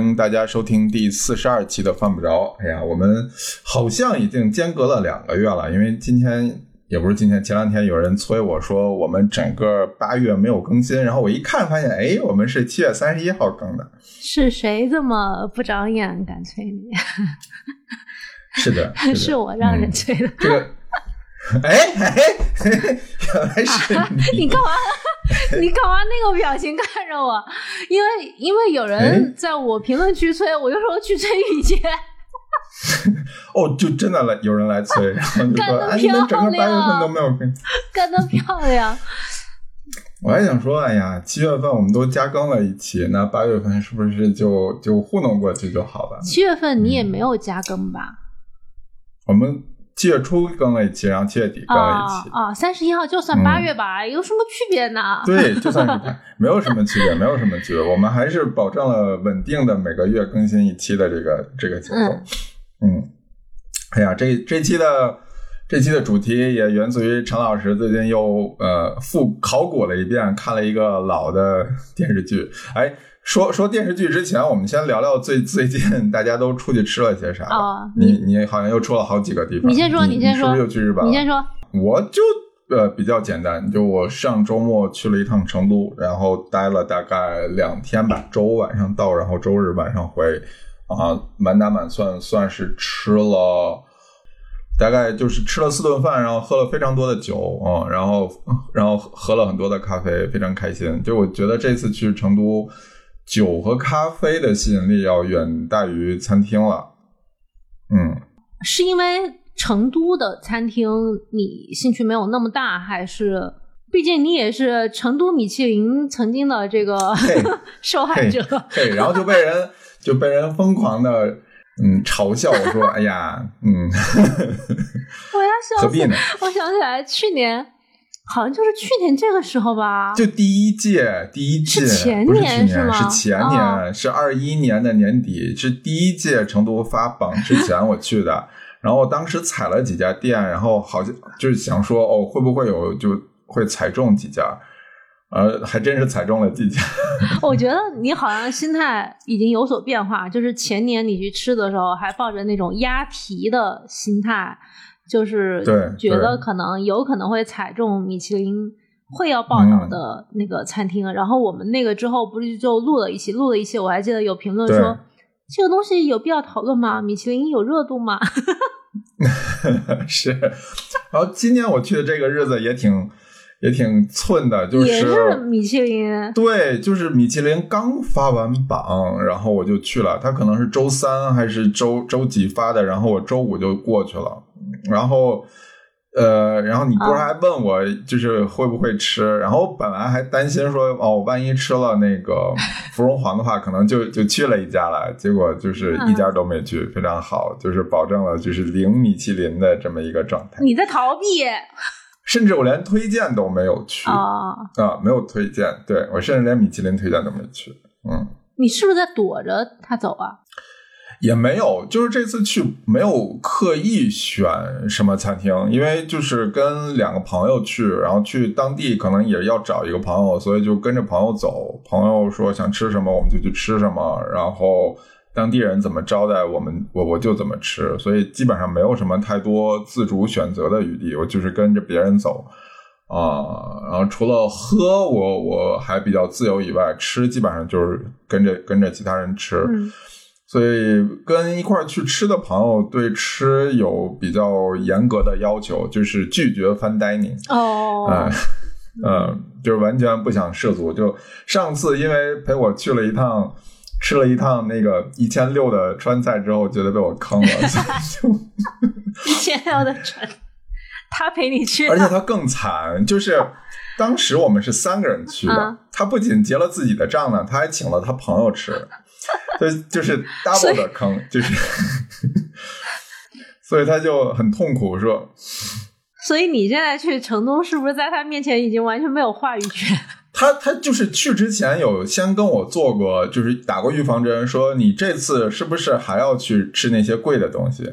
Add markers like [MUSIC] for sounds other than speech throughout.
欢迎大家收听第四十二期的犯不着。哎呀，我们好像已经间隔了两个月了，因为今天也不是今天，前两天有人催我说我们整个八月没有更新，然后我一看发现，哎，我们是七月三十一号更的。是谁这么不长眼，敢催你？[LAUGHS] 是的，是我让人催的。这个，哎哎，[LAUGHS] 原来是你 [LAUGHS] 你干嘛？[LAUGHS] 你干嘛那个表情看着我？因为因为有人在我评论区催，我就说去催雨杰。[LAUGHS] 哦，就真的来有人来催，[LAUGHS] 然后就说：“哎，你们整个八月份都没有更，干得漂亮。”我还想说，哎呀，七月份我们都加更了一期，那八月份是不是就就糊弄过去就好了？七月份你也没有加更吧？我们。七月初更了一期，然后七月底更了一期。啊，三十一号就算八月吧，有什么区别呢？对，就算是没有什么区别，没有什么区别。我们还是保证了稳定的每个月更新一期的这个这个节奏。嗯，哎呀，这这期的这期的主题也源自于陈老师最近又呃复考古了一遍，看了一个老的电视剧。哎。说说电视剧之前，我们先聊聊最最近大家都出去吃了些啥。哦，你你好像又出了好几个地方。你先说，你先说，是不是又去日本？你先说。我就呃比较简单，就我上周末去了一趟成都，然后待了大概两天吧，周五晚上到，然后周日晚上回，啊，满打满算算是吃了，大概就是吃了四顿饭，然后喝了非常多的酒嗯，然后然后喝了很多的咖啡，非常开心。就我觉得这次去成都。酒和咖啡的吸引力要远大于餐厅了，嗯，是因为成都的餐厅你兴趣没有那么大，还是毕竟你也是成都米其林曾经的这个 [LAUGHS] 受害者？对，然后就被人 [LAUGHS] 就被人疯狂的嗯嘲笑，我说哎呀，嗯，[LAUGHS] 我要笑死，我想起来去年。好像就是去年这个时候吧，就第一届，第一届是前年是吗？是前年，是二一年的年底，是第一届成都发榜之前我去的。[LAUGHS] 然后我当时踩了几家店，然后好像就是想说，哦，会不会有就会踩中几家？呃，还真是踩中了几家。[LAUGHS] [LAUGHS] 我觉得你好像心态已经有所变化，就是前年你去吃的时候，还抱着那种押题的心态。就是觉得可能有可能会踩中米其林会要报道的那个餐厅，然后我们那个之后不是就录了一期，录了一期，我还记得有评论说这个东西有必要讨论吗？米其林有热度吗？[LAUGHS] 是，然后今年我去的这个日子也挺也挺寸的，就是也是米其林，对，就是米其林刚发完榜，然后我就去了，他可能是周三还是周周几发的，然后我周五就过去了。然后，呃，然后你不是还问我就是会不会吃？然后本来还担心说哦，万一吃了那个芙蓉皇的话，可能就就去了一家了。结果就是一家都没去，非常好，就是保证了就是零米其林的这么一个状态。你在逃避？[LAUGHS] 甚至我连推荐都没有去啊啊，没有推荐。对我甚至连米其林推荐都没去。嗯，你是不是在躲着他走啊？也没有，就是这次去没有刻意选什么餐厅，因为就是跟两个朋友去，然后去当地可能也要找一个朋友，所以就跟着朋友走。朋友说想吃什么，我们就去吃什么，然后当地人怎么招待我们，我我就怎么吃，所以基本上没有什么太多自主选择的余地，我就是跟着别人走啊。然后除了喝，我我还比较自由以外，吃基本上就是跟着跟着其他人吃。所以跟一块去吃的朋友对吃有比较严格的要求，就是拒绝 fine dining。哦，嗯嗯，[LAUGHS] 就是完全不想涉足。就上次因为陪我去了一趟，吃了一趟那个一千六的川菜之后，觉得被我坑了，[LAUGHS] 就一千六的川，他陪你去，而且他更惨，就是当时我们是三个人去的，他不仅结了自己的账呢，他还请了他朋友吃。[LAUGHS] 就就是 double 的坑，就是，所以他就很痛苦，说。所以你现在去成都，是不是在他面前已经完全没有话语权？[LAUGHS] 他他就是去之前有先跟我做过，就是打过预防针，说你这次是不是还要去吃那些贵的东西？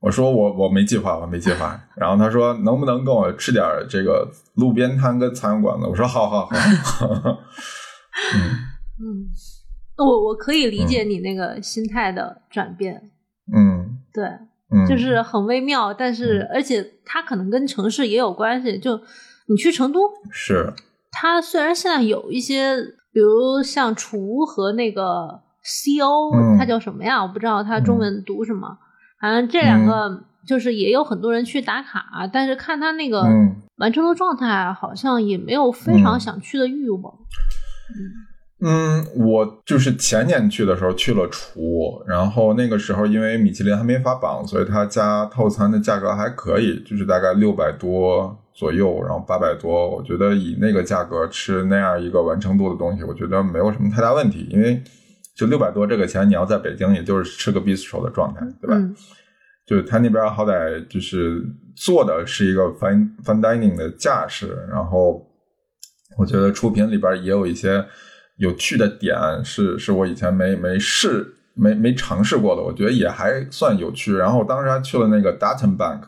我说我我没计划，我没计划。然后他说能不能跟我吃点这个路边摊跟餐馆的？我说好好好。嗯 [LAUGHS] 嗯。我我可以理解你那个心态的转变。嗯，对，就是很微妙，但是而且它可能跟城市也有关系。就你去成都，是它虽然现在有一些，比如像厨屋和那个 CO，它叫什么呀？我不知道它中文读什么。反正这两个就是也有很多人去打卡，但是看它那个完成的状态，好像也没有非常想去的欲望。嗯，我就是前年去的时候去了厨，然后那个时候因为米其林还没发榜，所以他加套餐的价格还可以，就是大概六百多左右，然后八百多。我觉得以那个价格吃那样一个完成度的东西，我觉得没有什么太大问题，因为。就六百多这个钱，你要在北京，也就是吃个 bistro 的状态，对吧？就是他那边好歹就是做的是一个 fine fine dining 的架势，然后我觉得出品里边也有一些有趣的点，是是我以前没没试没没尝试过的，我觉得也还算有趣。然后当时还去了那个 Dutton Bank，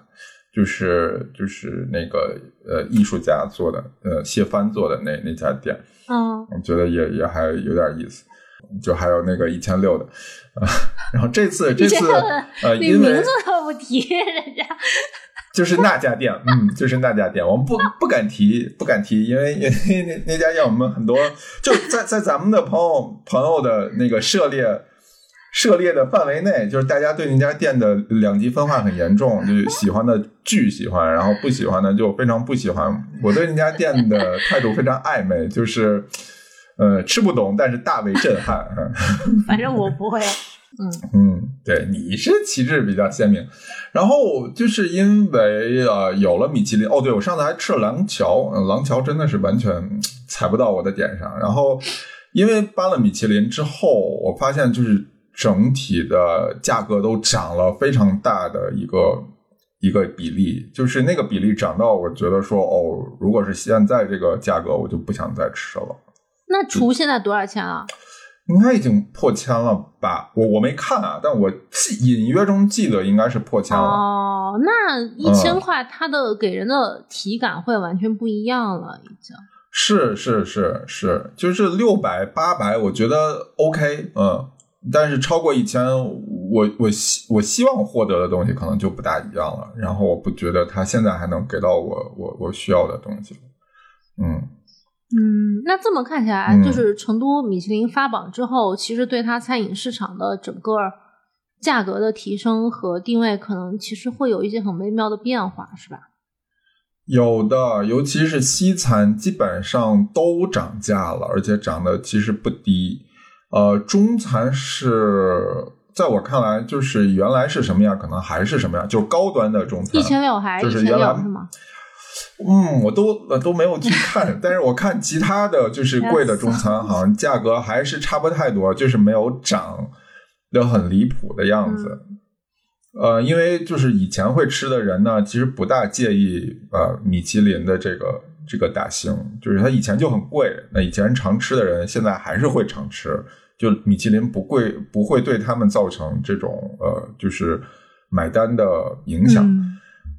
就是就是那个呃艺术家做的呃谢帆做的那那家店，嗯，我觉得也也还有点意思。就还有那个一千六的，啊，[LAUGHS] 然后这次这次呃，因为名字都不提人家，就是那家店，嗯，就是那家店，我们不不敢提，不敢提，因为因为那那家店我们很多就在在咱们的朋友朋友的那个涉猎涉猎的范围内，就是大家对那家店的两极分化很严重，就喜欢的巨喜欢，然后不喜欢的就非常不喜欢。我对那家店的态度非常暧昧，就是。呃，吃不懂，但是大为震撼。反正我不会。嗯嗯，对，你是旗帜比较鲜明。然后就是因为呃有了米其林，哦，对我上次还吃了廊桥，廊桥真的是完全踩不到我的点上。然后因为搬了米其林之后，我发现就是整体的价格都涨了非常大的一个一个比例，就是那个比例涨到我觉得说，哦，如果是现在这个价格，我就不想再吃了。那厨现在多少钱啊？应该已经破千了吧？我我没看啊，但我记隐约中记得应该是破千了。哦，那一千块，它的给人的体感会完全不一样了，已经。是是是是，就是六百八百，我觉得 OK，嗯，但是超过一千，我我希我希望获得的东西可能就不大一样了。然后我不觉得他现在还能给到我我我需要的东西，嗯。嗯，那这么看起来，就是成都米其林发榜之后，其实对它餐饮市场的整个价格的提升和定位，可能其实会有一些很微妙的变化，是吧？有的，尤其是西餐，基本上都涨价了，而且涨的其实不低。呃，中餐是在我看来，就是原来是什么样，可能还是什么样，就是高端的中餐，一千六还是一千六是吗？嗯，我都都没有去看，[LAUGHS] 但是我看其他的就是贵的中餐，好像价格还是差不太多，就是没有涨的很离谱的样子。呃，因为就是以前会吃的人呢，其实不大介意呃米其林的这个这个大星，就是它以前就很贵，那以前常吃的人现在还是会常吃，就米其林不贵不会对他们造成这种呃就是买单的影响。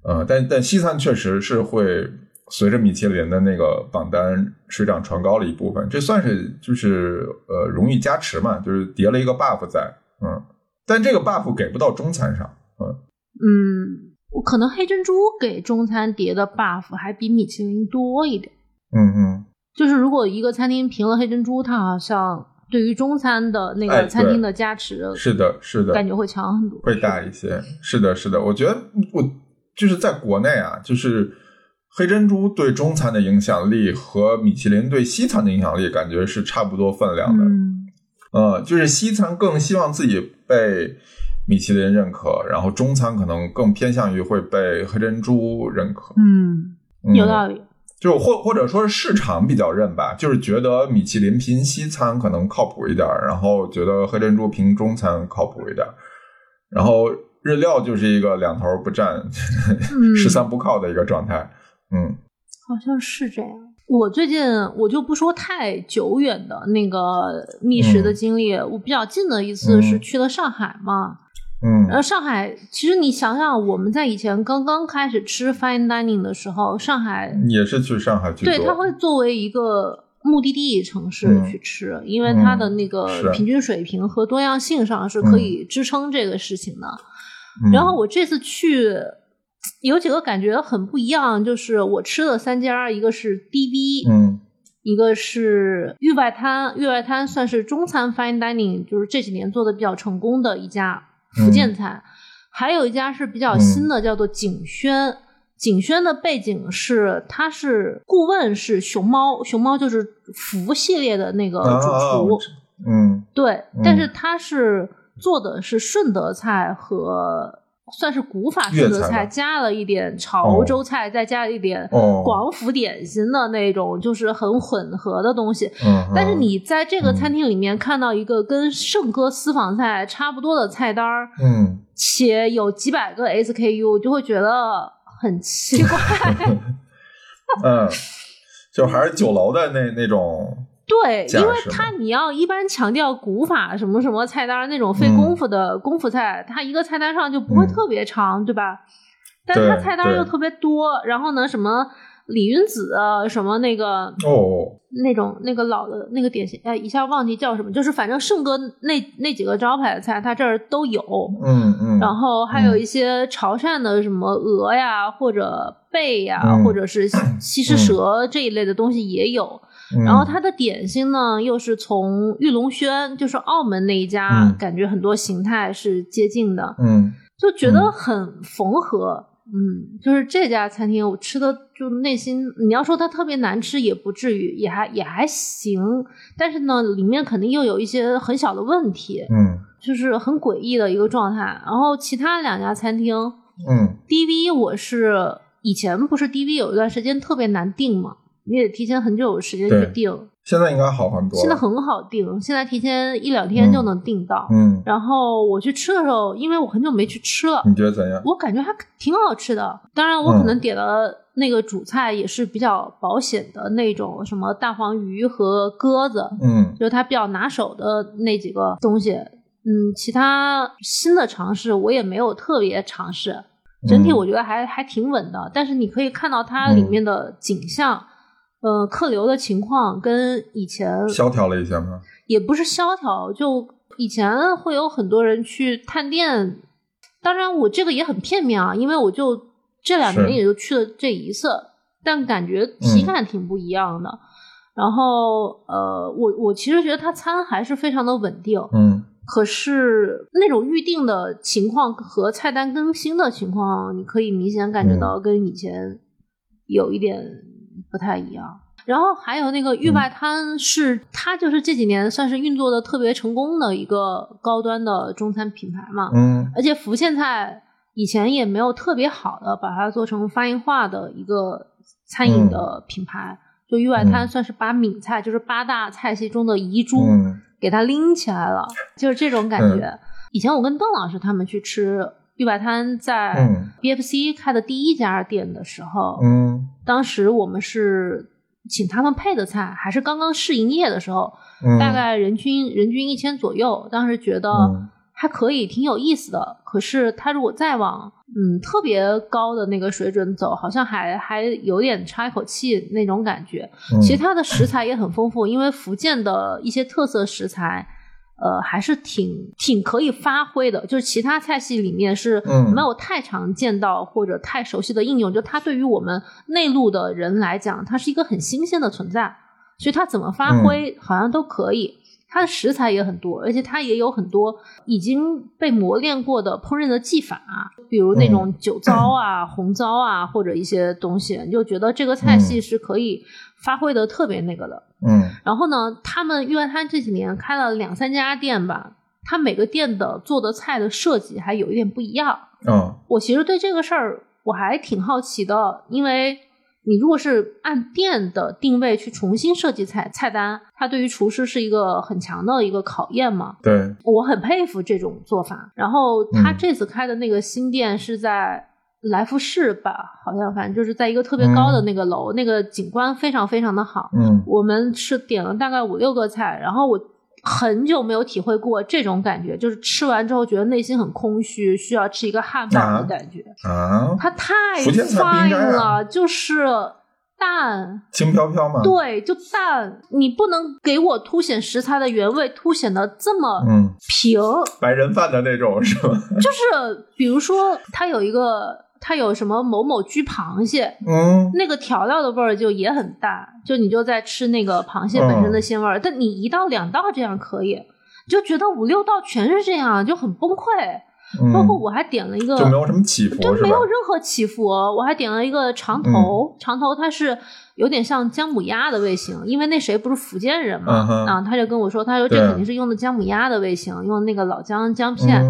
呃，但但西餐确实是会随着米其林的那个榜单水涨船高了一部分，这算是就是呃荣誉加持嘛，就是叠了一个 buff 在，嗯，但这个 buff 给不到中餐上，嗯。嗯，我可能黑珍珠给中餐叠的 buff 还比米其林多一点，嗯嗯，就是如果一个餐厅评了黑珍珠，它好像对于中餐的那个餐厅的加持，是的，是的，感觉会强很多，会大一些，是的，是的，我觉得我。就是在国内啊，就是黑珍珠对中餐的影响力和米其林对西餐的影响力，感觉是差不多分量的。呃，就是西餐更希望自己被米其林认可，然后中餐可能更偏向于会被黑珍珠认可。嗯，有道理。就或或者说是市场比较认吧，就是觉得米其林评西餐可能靠谱一点，然后觉得黑珍珠评中餐靠谱一点，然后。日料就是一个两头不占、[LAUGHS] 十三不靠的一个状态，嗯，好像是这样。我最近我就不说太久远的那个觅食的经历，我比较近的一次是去了上海嘛，嗯，然后上海其实你想想，我们在以前刚刚开始吃 fine dining 的时候，上海也是去上海去，对，它会作为一个目的地城市去吃，因为它的那个平均水平和多样性上是可以支撑这个事情的。然后我这次去有几个感觉很不一样，就是我吃的三家，一个是 DV，嗯，一个是域外滩，域外滩算是中餐 fine dining，就是这几年做的比较成功的一家福建菜，还有一家是比较新的，叫做景轩。景轩的背景是，他是顾问是熊猫，熊猫就是福系列的那个主厨，嗯，对，但是他是做的是顺德菜和算是古法式的菜，加了一点潮州菜，再加一点广府点心的那种，就是很混合的东西。嗯，但是你在这个餐厅里面看到一个跟圣哥私房菜差不多的菜单儿，嗯，且有几百个 SKU，就会觉得。很奇怪，[LAUGHS] 嗯，就还是酒楼的那那种，对，因为他你要一般强调古法什么什么菜单那种费功夫的功夫菜，他一个菜单上就不会特别长，对吧？但是他菜单又特别多，然后呢，什么？李云子什么那个哦，那种那个老的那个点心，哎，一下忘记叫什么，就是反正盛哥那那几个招牌的菜，他这儿都有，嗯嗯，然后还有一些潮汕的什么鹅呀，或者贝呀，或者是西施蛇这一类的东西也有，然后它的点心呢，又是从玉龙轩，就是澳门那一家，感觉很多形态是接近的，嗯，就觉得很缝合。嗯，就是这家餐厅，我吃的就内心，你要说它特别难吃也不至于，也还也还行。但是呢，里面肯定又有一些很小的问题，嗯，就是很诡异的一个状态。然后其他两家餐厅，嗯，DV 我是以前不是 DV 有一段时间特别难订嘛，你得提前很久时间去订。现在应该好很多。现在很好订，现在提前一两天就能订到。嗯，然后我去吃的时候，因为我很久没去吃了，你觉得怎样？我感觉还挺好吃的。当然，我可能点了那个主菜也是比较保险的那种，什么大黄鱼和鸽子，嗯，就是它比较拿手的那几个东西。嗯，其他新的尝试我也没有特别尝试。整体我觉得还还挺稳的，但是你可以看到它里面的景象。呃，客流的情况跟以前萧条了一些吗？也不是萧条，就以前会有很多人去探店。当然，我这个也很片面啊，因为我就这两年也就去了这一次，但感觉体感挺不一样的。然后，呃，我我其实觉得他餐还是非常的稳定，嗯，可是那种预定的情况和菜单更新的情况，你可以明显感觉到跟以前有一点。不太一样，然后还有那个玉外滩，是它就是这几年算是运作的特别成功的一个高端的中餐品牌嘛。嗯，而且福建菜以前也没有特别好的把它做成发音化的一个餐饮的品牌，就玉外滩算是把闽菜就是八大菜系中的遗珠给它拎起来了，就是这种感觉。以前我跟邓老师他们去吃。玉外滩在 BFC 开的第一家店的时候，嗯，当时我们是请他们配的菜，还是刚刚试营业的时候，大概人均人均一千左右。当时觉得还可以，挺有意思的。可是他如果再往嗯特别高的那个水准走，好像还还有点差一口气那种感觉。其实它的 [LAUGHS] 食材也很丰富，因为福建的一些特色食材。呃，还是挺挺可以发挥的，就是其他菜系里面是没有太常见到或者太熟悉的应用，就它对于我们内陆的人来讲，它是一个很新鲜的存在，所以它怎么发挥好像都可以。它的食材也很多，而且它也有很多已经被磨练过的烹饪的技法，比如那种酒糟啊、红糟啊，或者一些东西，你就觉得这个菜系是可以发挥的特别那个的。嗯，然后呢，他们玉外滩这几年开了两三家店吧，他每个店的做的菜的设计还有一点不一样。嗯，我其实对这个事儿我还挺好奇的，因为。你如果是按店的定位去重新设计菜菜单，它对于厨师是一个很强的一个考验嘛？对，我很佩服这种做法。然后他这次开的那个新店是在来福士吧？好像反正就是在一个特别高的那个楼，那个景观非常非常的好。嗯，我们是点了大概五六个菜，然后我。很久没有体会过这种感觉，就是吃完之后觉得内心很空虚，需要吃一个汉堡的感觉啊！它太 fine 了，就是淡，轻飘飘嘛？对，就淡。你不能给我凸显食材的原味，凸显的这么嗯平。白人饭的那种是吧？[LAUGHS] 就是比如说，它有一个，它有什么某某居螃蟹，嗯，那个调料的味儿就也很淡，就你就在吃那个螃蟹本身的鲜味儿。但你一道两道这样可以，就觉得五六道全是这样，就很崩溃。包括我还点了一个，就没有什么起伏，对，没有任何起伏。我还点了一个长头，长头它是有点像姜母鸭的味型，因为那谁不是福建人嘛，啊，他就跟我说，他说这肯定是用的姜母鸭的味型，用那个老姜姜片。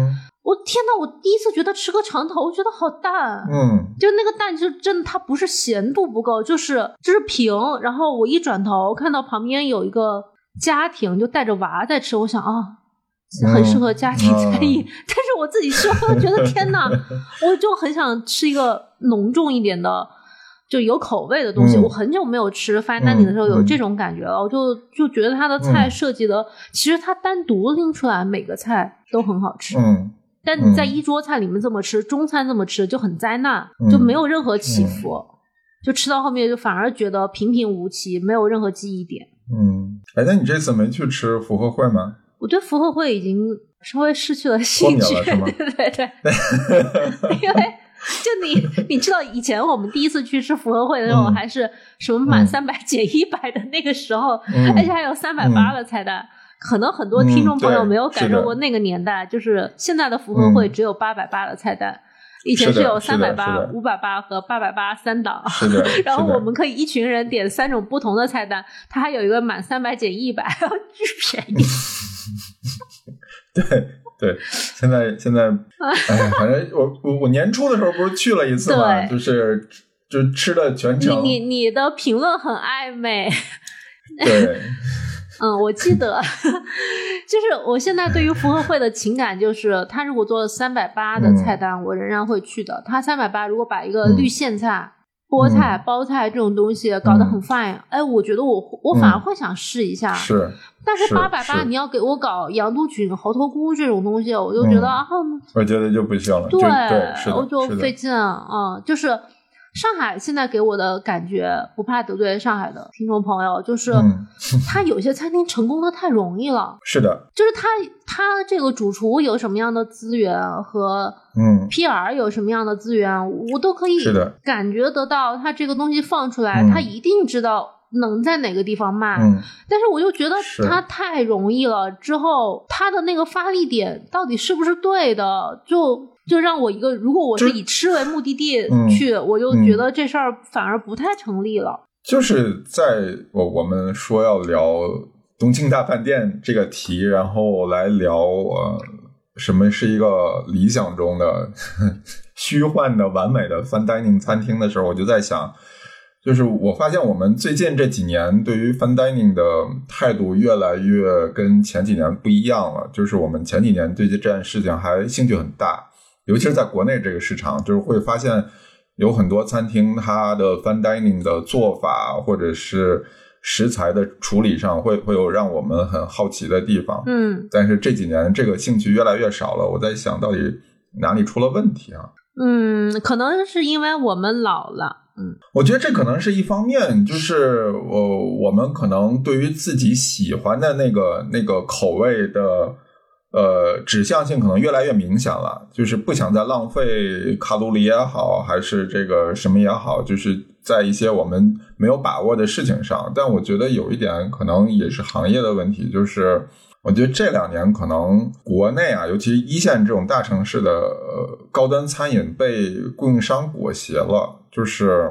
我天呐，我第一次觉得吃个长头，我觉得好淡，嗯，就那个淡，就真的它不是咸度不够，就是就是平。然后我一转头看到旁边有一个家庭，就带着娃在吃，我想啊。很适合家庭餐饮，但是我自己吃我觉得天呐，[LAUGHS] 我就很想吃一个浓重一点的，就有口味的东西。我很久没有吃 fine dining 的时候有这种感觉了，我就就觉得它的菜设计的，其实它单独拎出来每个菜都很好吃，嗯，但你在一桌菜里面这么吃，中餐这么吃就很灾难，就没有任何起伏，就吃到后面就反而觉得平平无奇，没有任何记忆点。嗯，哎，那你这次没去吃福和会吗？我对福和会已经稍微失去了兴趣，对对 [LAUGHS] 对，[LAUGHS] 因为就你你知道以前我们第一次去吃福和会的时候，还是什么满三百减一百的那个时候，而且还有三百八的菜单，可能很多听众朋友没有感受过那个年代，就是现在的福和会只有八百八的菜单。以前是有三百八、五百八和八百八三档，[LAUGHS] 然后我们可以一群人点三种不同的菜单，它还有一个满三百减一百，巨 [LAUGHS] 便宜。[LAUGHS] 对对，现在现在，哎，反正我我我年初的时候不是去了一次嘛，就是就吃的全程。你你你的评论很暧昧。对。嗯，我记得，[LAUGHS] 就是我现在对于福和会的情感，就是他如果做了三百八的菜单，我仍然会去的。他三百八如果把一个绿苋菜、菠菜、包菜这种东西搞得很 fine，哎，我觉得我我反而会想试一下。是，但是八百八你要给我搞羊肚菌、猴头菇这种东西，我就觉得啊，我觉得就不行了。对，我就费劲啊，就是。上海现在给我的感觉，不怕得罪上海的听众朋友，就是他有些餐厅成功的太容易了。[LAUGHS] 是的，就是他他这个主厨有什么样的资源和嗯 PR 有什么样的资源，我都可以感觉得到。他这个东西放出来，他一定知道能在哪个地方卖。但是我又觉得他太容易了，之后他的那个发力点到底是不是对的？就。就让我一个，如果我是以吃为目的地去，我就觉得这事儿反而不太成立了。就是在我我们说要聊东京大饭店这个题，然后来聊呃什么是一个理想中的 [LAUGHS] 虚幻的完美的 fine dining 餐厅的时候，我就在想，就是我发现我们最近这几年对于 fine dining 的态度越来越跟前几年不一样了。就是我们前几年对这件事情还兴趣很大。尤其是在国内这个市场，就是会发现有很多餐厅，它的 fine dining 的做法或者是食材的处理上，会会有让我们很好奇的地方。嗯，但是这几年这个兴趣越来越少了。我在想到底哪里出了问题啊？嗯，可能是因为我们老了。嗯，我觉得这可能是一方面，就是我我们可能对于自己喜欢的那个那个口味的。呃，指向性可能越来越明显了，就是不想再浪费卡路里也好，还是这个什么也好，就是在一些我们没有把握的事情上。但我觉得有一点可能也是行业的问题，就是我觉得这两年可能国内啊，尤其一线这种大城市的高端餐饮被供应商裹挟了，就是。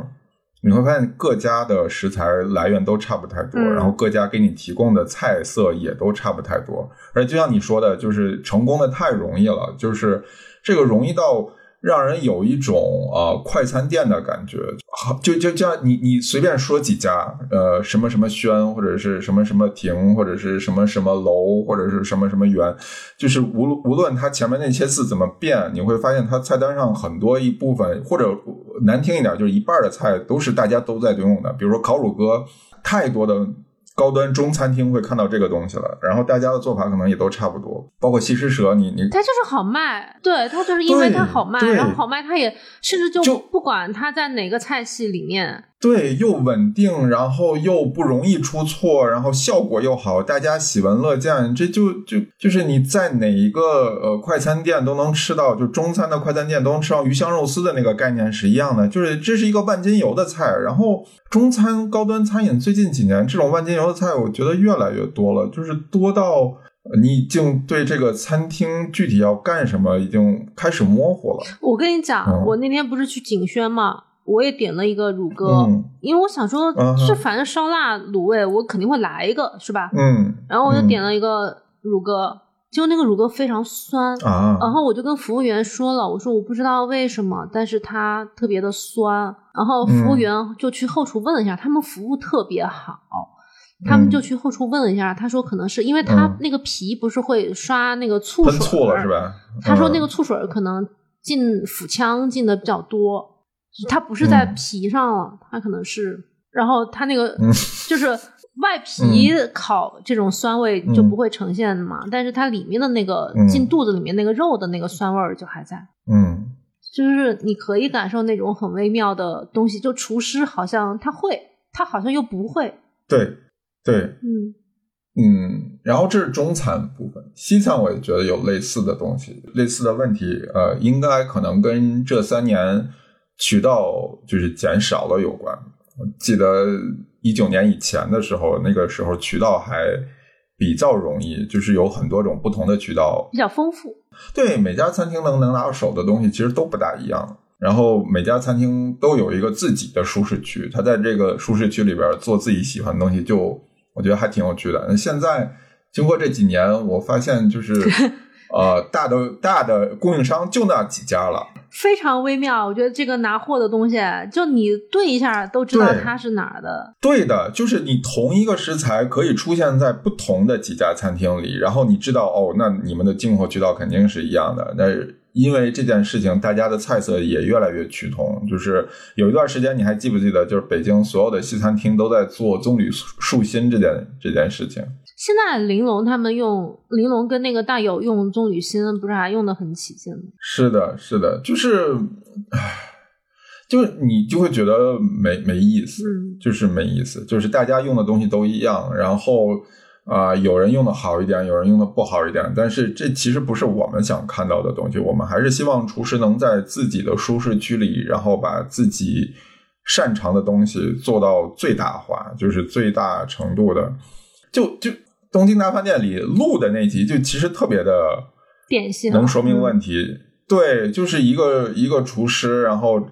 你会发现各家的食材来源都差不太多，然后各家给你提供的菜色也都差不太多，而且就像你说的，就是成功的太容易了，就是这个容易到。让人有一种啊快餐店的感觉，好就就叫你你随便说几家，呃什么什么轩或者是什么什么亭或者是什么什么楼或者是什么什么园，就是无无论它前面那些字怎么变，你会发现它菜单上很多一部分或者难听一点就是一半的菜都是大家都在用的，比如说烤乳鸽，太多的。高端中餐厅会看到这个东西了，然后大家的做法可能也都差不多，包括西施蛇，你你它就是好卖，对它就是因为它好卖，然后好卖，它也甚至就不管它在哪个菜系里面，对，又稳定，然后又不容易出错，然后效果又好，大家喜闻乐见，这就就就是你在哪一个呃快餐店都能吃到，就中餐的快餐店都能吃到鱼香肉丝的那个概念是一样的，就是这是一个万金油的菜。然后中餐高端餐饮最近几年这种万金油的菜，我觉得越来越多了，就是多到你已经对这个餐厅具体要干什么已经开始模糊了。我跟你讲，我那天不是去景轩吗？我也点了一个乳鸽，因为我想说，这反正烧腊卤味，我肯定会来一个，是吧？嗯。然后我就点了一个乳鸽，结果那个乳鸽非常酸啊。然后我就跟服务员说了，我说我不知道为什么，但是它特别的酸。然后服务员就去后厨问了一下，他们服务特别好，他们就去后厨问了一下，他说可能是因为他那个皮不是会刷那个醋水，醋了是吧？他说那个醋水可能进腹腔进的比较多。它不是在皮上了，它可能是，然后它那个就是 [LAUGHS] 外皮烤这种酸味就不会呈现嘛，但是它里面的那个进肚子里面那个肉的那个酸味儿就还在，嗯，就是你可以感受那种很微妙的东西，就厨师好像他会，他好像又不会，对对，嗯。嗯，然后这是中餐部分，西餐我也觉得有类似的东西，类似的问题，呃，应该可能跟这三年。渠道就是减少了有关。我记得一九年以前的时候，那个时候渠道还比较容易，就是有很多种不同的渠道，比较丰富。对，每家餐厅能能拿到手的东西其实都不大一样。然后每家餐厅都有一个自己的舒适区，他在这个舒适区里边做自己喜欢的东西，就我觉得还挺有趣的。那现在经过这几年，我发现就是。[LAUGHS] 呃，大的大的供应商就那几家了，非常微妙。我觉得这个拿货的东西，就你对一下都知道它是哪儿的。对的，就是你同一个食材可以出现在不同的几家餐厅里，然后你知道哦，那你们的进货渠道肯定是一样的。但是因为这件事情，大家的菜色也越来越趋同。就是有一段时间，你还记不记得，就是北京所有的西餐厅都在做棕榈树心这件这件事情。现在玲珑他们用玲珑跟那个大友用棕榈芯，不是还用的很起劲吗？是的，是的，就是，就是你就会觉得没没意思，就是没意思，就是大家用的东西都一样，然后啊，有人用的好一点，有人用的不好一点，但是这其实不是我们想看到的东西。我们还是希望厨师能在自己的舒适区里，然后把自己擅长的东西做到最大化，就是最大程度的，就就。东京大饭店里录的那集就其实特别的典型，能说明问题。对，就是一个一个厨师，然后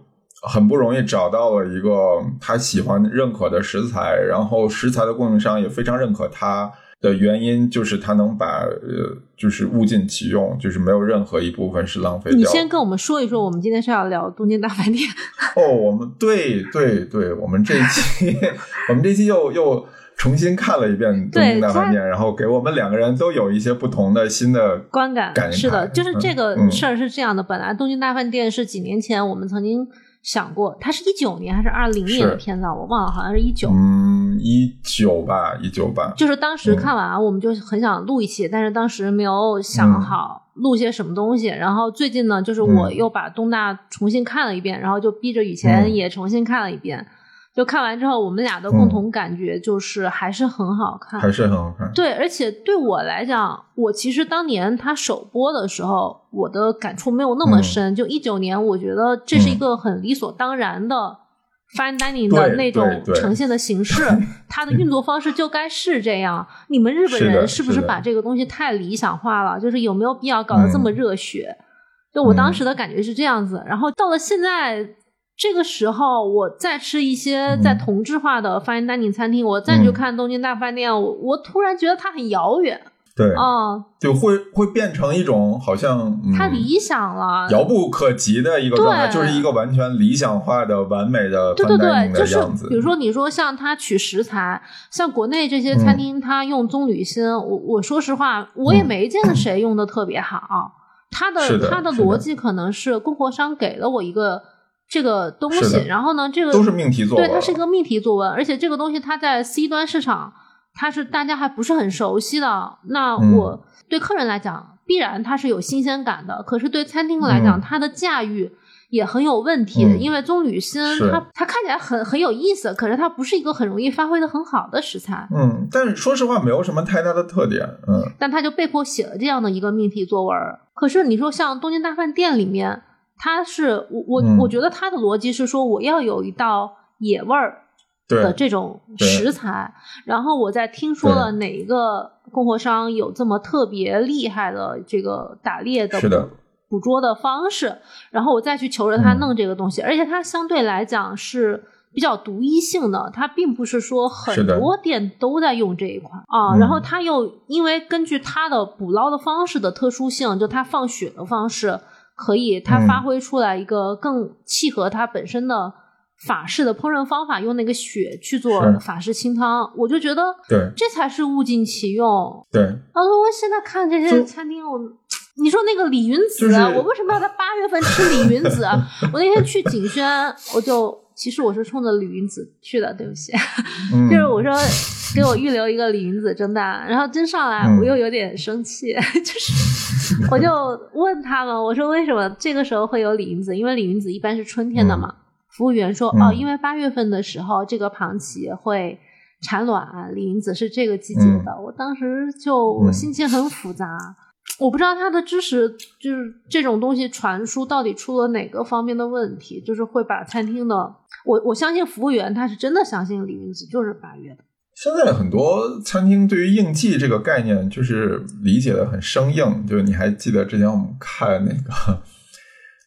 很不容易找到了一个他喜欢认可的食材，然后食材的供应商也非常认可他的原因，就是它能把呃，就是物尽其用，就是没有任何一部分是浪费掉。你先跟我们说一说，我们今天是要聊东京大饭店。[LAUGHS] 哦，我们对对对，我们这一期，[LAUGHS] 我们这期又又。重新看了一遍《东京大饭店》，然后给我们两个人都有一些不同的新的观感。是的，就是这个事儿是这样的。本来《东京大饭店》是几年前我们曾经想过，它是一九年还是二零年的片子啊，我忘了，好像是一九。嗯，一九吧，一九吧。就是当时看完，我们就很想录一期，但是当时没有想好录些什么东西。然后最近呢，就是我又把东大重新看了一遍，然后就逼着雨前也重新看了一遍。就看完之后，我们俩的共同感觉就是还是很好看，还是很好看。对，而且对我来讲，我其实当年他首播的时候，我的感触没有那么深。就一九年，我觉得这是一个很理所当然的 fine dining 的那种呈现的形式，[LAUGHS] 它的运作方式就该是这样。你们日本人是不是把这个东西太理想化了？就是有没有必要搞得这么热血？就我当时的感觉是这样子。然后到了现在。这个时候，我再吃一些在同质化的 fine dining 餐厅，我再去看东京大饭店，我我突然觉得它很遥远。对，啊，就会会变成一种好像太理想了，遥不可及的一个状态，就是一个完全理想化的完美的对对对，就是。比如说，你说像他取食材，像国内这些餐厅，他用棕榈芯，我我说实话，我也没见谁用的特别好。他的他的逻辑可能是供货商给了我一个。这个东西，然后呢，这个都是命题作文，对，它是一个命题作文，而且这个东西它在 C 端市场，它是大家还不是很熟悉的。那我对客人来讲，必然它是有新鲜感的，可是对餐厅来讲，它的驾驭也很有问题，因为棕榈心它它看起来很很有意思，可是它不是一个很容易发挥的很好的食材。嗯，但是说实话，没有什么太大的特点。嗯，但他就被迫写了这样的一个命题作文。可是你说像东京大饭店里面，他是我我我觉得他的逻辑是说，我要有一道野味儿的这种食材，然后我在听说了哪一个供货商有这么特别厉害的这个打猎的。是的。捕捉的方式，然后我再去求着他弄这个东西，而且它相对来讲是比较独一性的，它并不是说很多店都在用这一款啊。然后它又因为根据它的捕捞的方式的特殊性，就它放血的方式，可以它发挥出来一个更契合它本身的法式的烹饪方法，用那个血去做法式清汤，我就觉得对，这才是物尽其用。对，然后我现在看这些餐厅，我。你说那个李云子，我为什么要在八月份吃李云子？[LAUGHS] 我那天去景轩，我就其实我是冲着李云子去的，对不起，[LAUGHS] 就是我说给我预留一个李云子蒸蛋，然后真上来我又有点生气，[LAUGHS] 就是我就问他们，我说为什么这个时候会有李云子？因为李云子一般是春天的嘛。服务员说哦，因为八月份的时候这个螃蟹会产卵，李云子是这个季节的。我当时就心情很复杂。我不知道他的知识就是这种东西传输到底出了哪个方面的问题，就是会把餐厅的我我相信服务员他是真的相信李云子就是八月的。现在很多餐厅对于应季这个概念就是理解的很生硬，就是你还记得之前我们看那个。[LAUGHS]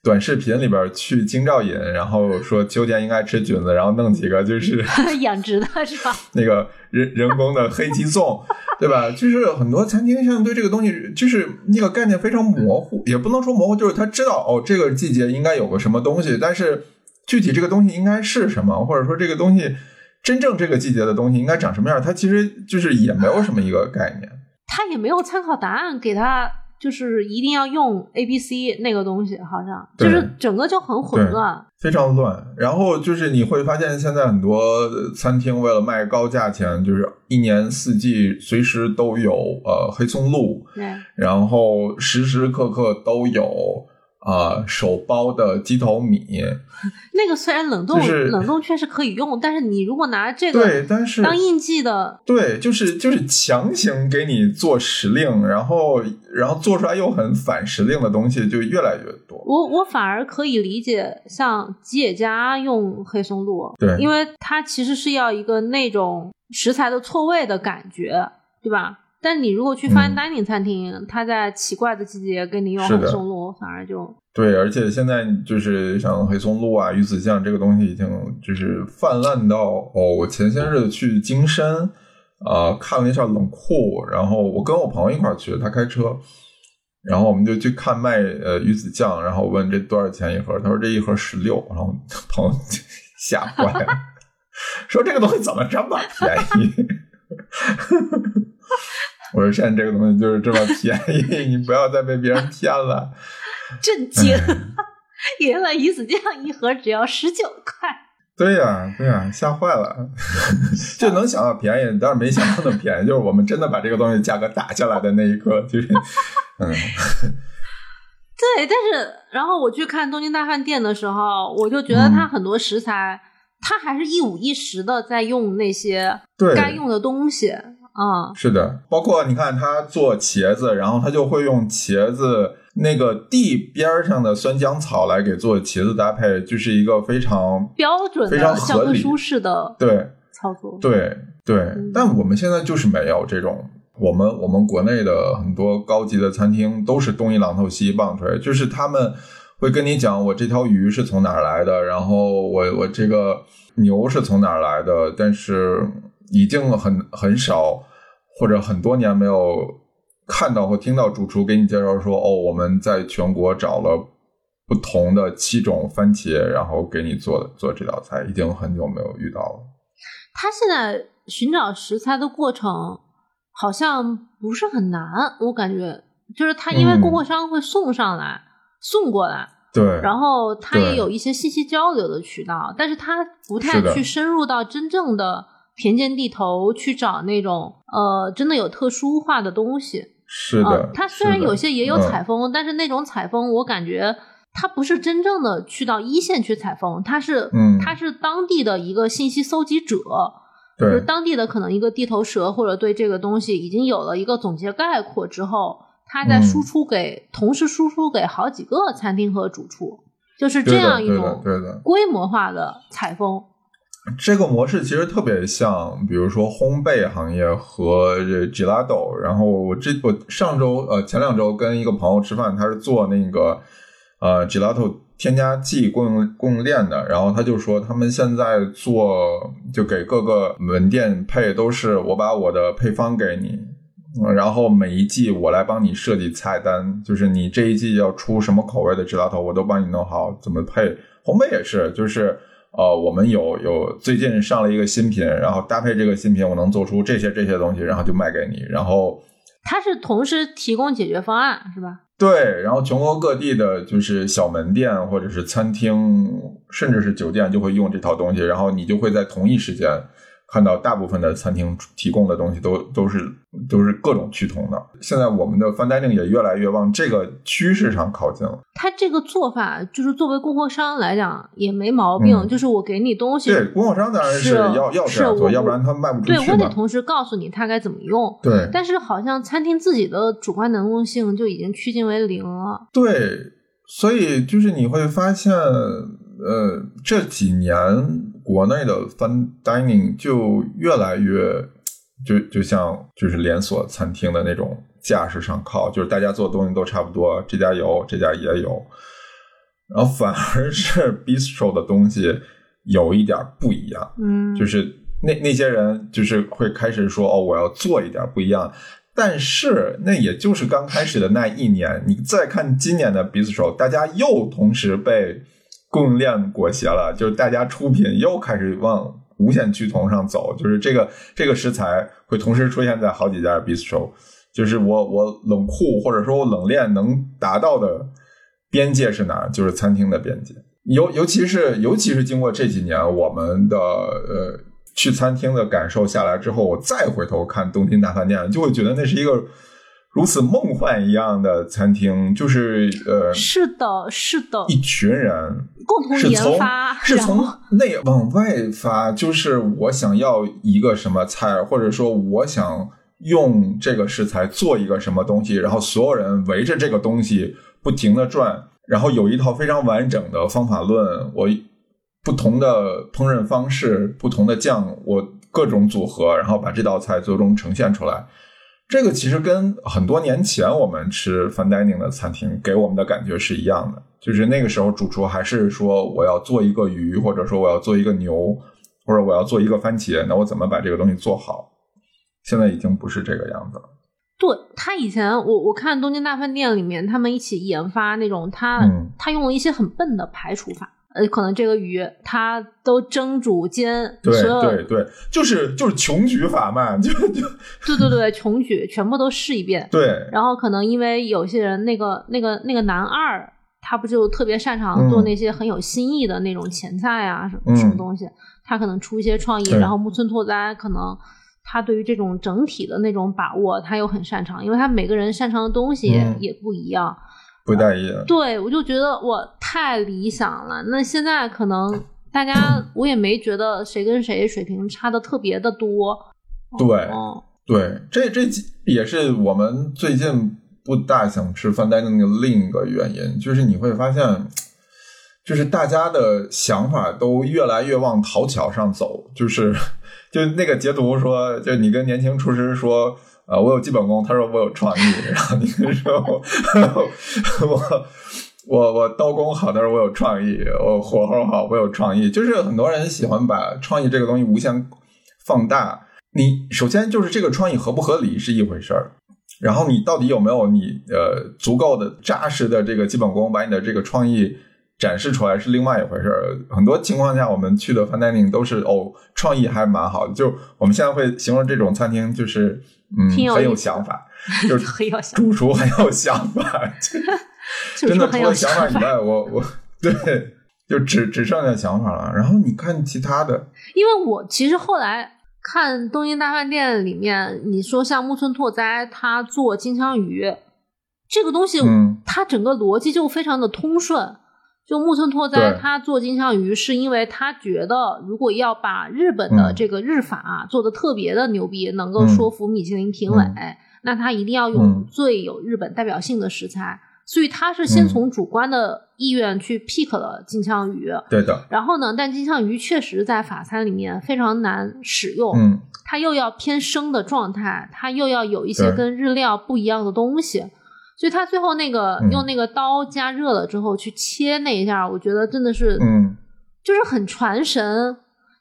短视频里边去京兆尹，然后说秋天应该吃菌子，然后弄几个就是 [LAUGHS] 养殖的是吧？[LAUGHS] 那个人人工的黑鸡枞，对吧？就是很多餐厅现在对这个东西就是那个概念非常模糊，也不能说模糊，就是他知道哦，这个季节应该有个什么东西，但是具体这个东西应该是什么，或者说这个东西真正这个季节的东西应该长什么样，它其实就是也没有什么一个概念。他也没有参考答案给他。就是一定要用 A B C 那个东西，好像就是整个就很混乱，非常乱。然后就是你会发现，现在很多餐厅为了卖高价钱，就是一年四季随时都有呃黑松露，对，然后时时刻刻都有。啊，手包的鸡头米，[LAUGHS] 那个虽然冷冻冷冻确实可以用，但是你如果拿这个对，但是当应季的，对，就是就是强行给你做时令，然后然后做出来又很反时令的东西就越来越多。我我反而可以理解，像吉野家用黑松露，对，因为它其实是要一个那种食材的错位的感觉，对吧？但你如果去 fine dining 餐厅，他在奇怪的季节给你用黑松露，反而就对。而且现在就是像黑松露啊、鱼子酱这个东西已经就是泛滥到哦，我前些日子去金山啊看了一下冷库，然后我跟我朋友一块去，他开车，然后我们就去看卖呃鱼子酱，然后问这多少钱一盒，他说这一盒十六，然后朋友 [LAUGHS] 吓坏了，说这个东西怎么这么便宜？[LAUGHS] 我说现在这个东西就是这么便宜，[LAUGHS] 你不要再被别人骗了。[LAUGHS] 震惊！原来鱼子酱一盒只要十九块。对呀，对呀，吓坏了。就能想到便宜，但是没想到那么便宜。就是我们真的把这个东西价格打下来的那一刻，就是嗯。对，但是然后我去看东京大饭店的时候，我就觉得它很多食材，它还是一五一十的在用那些该用的东西。啊，是的，包括你看他做茄子，然后他就会用茄子那个地边上的酸浆草来给做茄子搭配，就是一个非常标准、非常合理、舒适的对操作。对对，但我们现在就是没有这种，我们我们国内的很多高级的餐厅都是东一榔头西一棒槌，就是他们会跟你讲我这条鱼是从哪儿来的，然后我我这个牛是从哪儿来的，但是。已经很很少，或者很多年没有看到或听到主厨给你介绍说：“哦，我们在全国找了不同的七种番茄，然后给你做做这道菜。”已经很久没有遇到了。他现在寻找食材的过程好像不是很难，我感觉就是他因为供货商会送上来、送过来，对，然后他也有一些信息交流的渠道，但是他不太去深入到真正的。田间地头去找那种呃，真的有特殊化的东西。是的，它虽然有些也有采风，但是那种采风我感觉他不是真正的去到一线去采风，他是，嗯，他是当地的一个信息搜集者，就是，当地的可能一个地头蛇，或者对这个东西已经有了一个总结概括之后，他在输出给，同时输出给好几个餐厅和主厨，就是这样一种规模化的采风。这个模式其实特别像，比如说烘焙行业和这 Gelato。然后我这我上周呃前两周跟一个朋友吃饭，他是做那个呃 Gelato 添加剂供应供应链的。然后他就说，他们现在做就给各个门店配都是我把我的配方给你，然后每一季我来帮你设计菜单，就是你这一季要出什么口味的 Gelato，我都帮你弄好怎么配。烘焙也是，就是。呃，我们有有最近上了一个新品，然后搭配这个新品，我能做出这些这些东西，然后就卖给你。然后它是同时提供解决方案，是吧？对，然后全国各地的就是小门店或者是餐厅，甚至是酒店就会用这套东西，然后你就会在同一时间。看到大部分的餐厅提供的东西都都是都是各种趋同的。现在我们的 fine dining 也越来越往这个趋势上靠近了。他这个做法就是作为供货商来讲也没毛病，就是我给你东西，对供货商当然是要要这样做，要不然他卖不出去。对我得同时告诉你他该怎么用。对，但是好像餐厅自己的主观能动性就已经趋近为零了。对，所以就是你会发现，呃，这几年。国内的 fine dining 就越来越，就就像就是连锁餐厅的那种架势上靠，就是大家做的东西都差不多，这家有，这家也有，然后反而是 [LAUGHS] bistro 的东西有一点不一样，嗯，就是那那些人就是会开始说哦，我要做一点不一样，但是那也就是刚开始的那一年，你再看今年的 bistro，大家又同时被。供应链裹挟了，就是大家出品又开始往无限趋同上走，就是这个这个食材会同时出现在好几家 bistro，就是我我冷库或者说我冷链能达到的边界是哪？就是餐厅的边界。尤尤其是尤其是经过这几年我们的呃去餐厅的感受下来之后，我再回头看东京大饭店，就会觉得那是一个。如此梦幻一样的餐厅，就是呃，是的，是的，一群人共同研发，是从内往外发。就是我想要一个什么菜，或者说我想用这个食材做一个什么东西，然后所有人围着这个东西不停的转，然后有一套非常完整的方法论。我不同的烹饪方式，不同的酱，我各种组合，然后把这道菜最终呈现出来。这个其实跟很多年前我们吃 fine dining 的餐厅给我们的感觉是一样的，就是那个时候主厨还是说我要做一个鱼，或者说我要做一个牛，或者我要做一个番茄，那我怎么把这个东西做好？现在已经不是这个样子了。对他以前，我我看东京大饭店里面，他们一起研发那种，他他用了一些很笨的排除法。呃，可能这个鱼它都蒸煮煎，对对对，就是就是穷举法嘛，就就对对对，穷举全部都试一遍。对，然后可能因为有些人那个那个那个男二，他不就特别擅长做那些很有新意的那种前菜啊，什么什么东西，他可能出一些创意。然后木村拓哉可能他对于这种整体的那种把握，他又很擅长，因为他每个人擅长的东西也不一样。不带意。对，我就觉得我太理想了。那现在可能大家，我也没觉得谁跟谁水平差的特别的多。对，对，这这也是我们最近不大想吃饭单的那个另一个原因，就是你会发现，就是大家的想法都越来越往讨巧上走，就是 [LAUGHS] 就那个截图说，就你跟年轻厨师说。啊，我有基本功，他说我有创意，然后你说我我我我刀工好，他说我有创意，我火候好，我有创意，就是很多人喜欢把创意这个东西无限放大。你首先就是这个创意合不合理是一回事儿，然后你到底有没有你呃足够的扎实的这个基本功，把你的这个创意。展示出来是另外一回事儿。很多情况下，我们去的 fine dining 都是哦，创意还蛮好的。就我们现在会形容这种餐厅，就是嗯，很有想法，就是很有主厨很有想法。[LAUGHS] 真的除了想法以外，我我 [LAUGHS] 对就只只剩下想法了。然后你看其他的，因为我其实后来看东京大饭店里面，你说像木村拓哉他做金枪鱼。这个东西，它整个逻辑就非常的通顺。就木村拓哉他做金枪鱼，是因为他觉得如果要把日本的这个日法做的特别的牛逼，能够说服米其林评委，那他一定要用最有日本代表性的食材。所以他是先从主观的意愿去 pick 了金枪鱼。对的。然后呢，但金枪鱼确实在法餐里面非常难使用。嗯。它又要偏生的状态，它又要有一些跟日料不一样的东西。所以他最后那个用那个刀加热了之后去切那一下，我觉得真的是，嗯，就是很传神。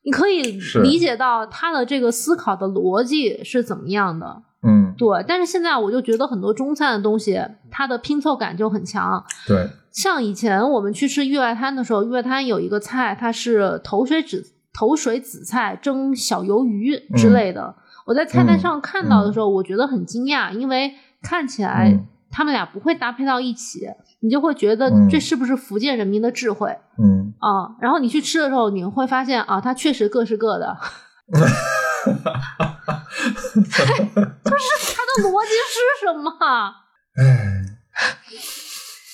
你可以理解到他的这个思考的逻辑是怎么样的，嗯，对。但是现在我就觉得很多中餐的东西，它的拼凑感就很强。对，像以前我们去吃粤外滩的时候，粤外滩有一个菜，它是头水紫头水紫菜蒸小鱿鱼之类的。我在菜单上看到的时候，我觉得很惊讶，因为看起来。他们俩不会搭配到一起，你就会觉得这是不是福建人民的智慧？嗯啊，然后你去吃的时候，你会发现啊，它确实各是各的，哈哈哈就是它的逻辑是什么？哎，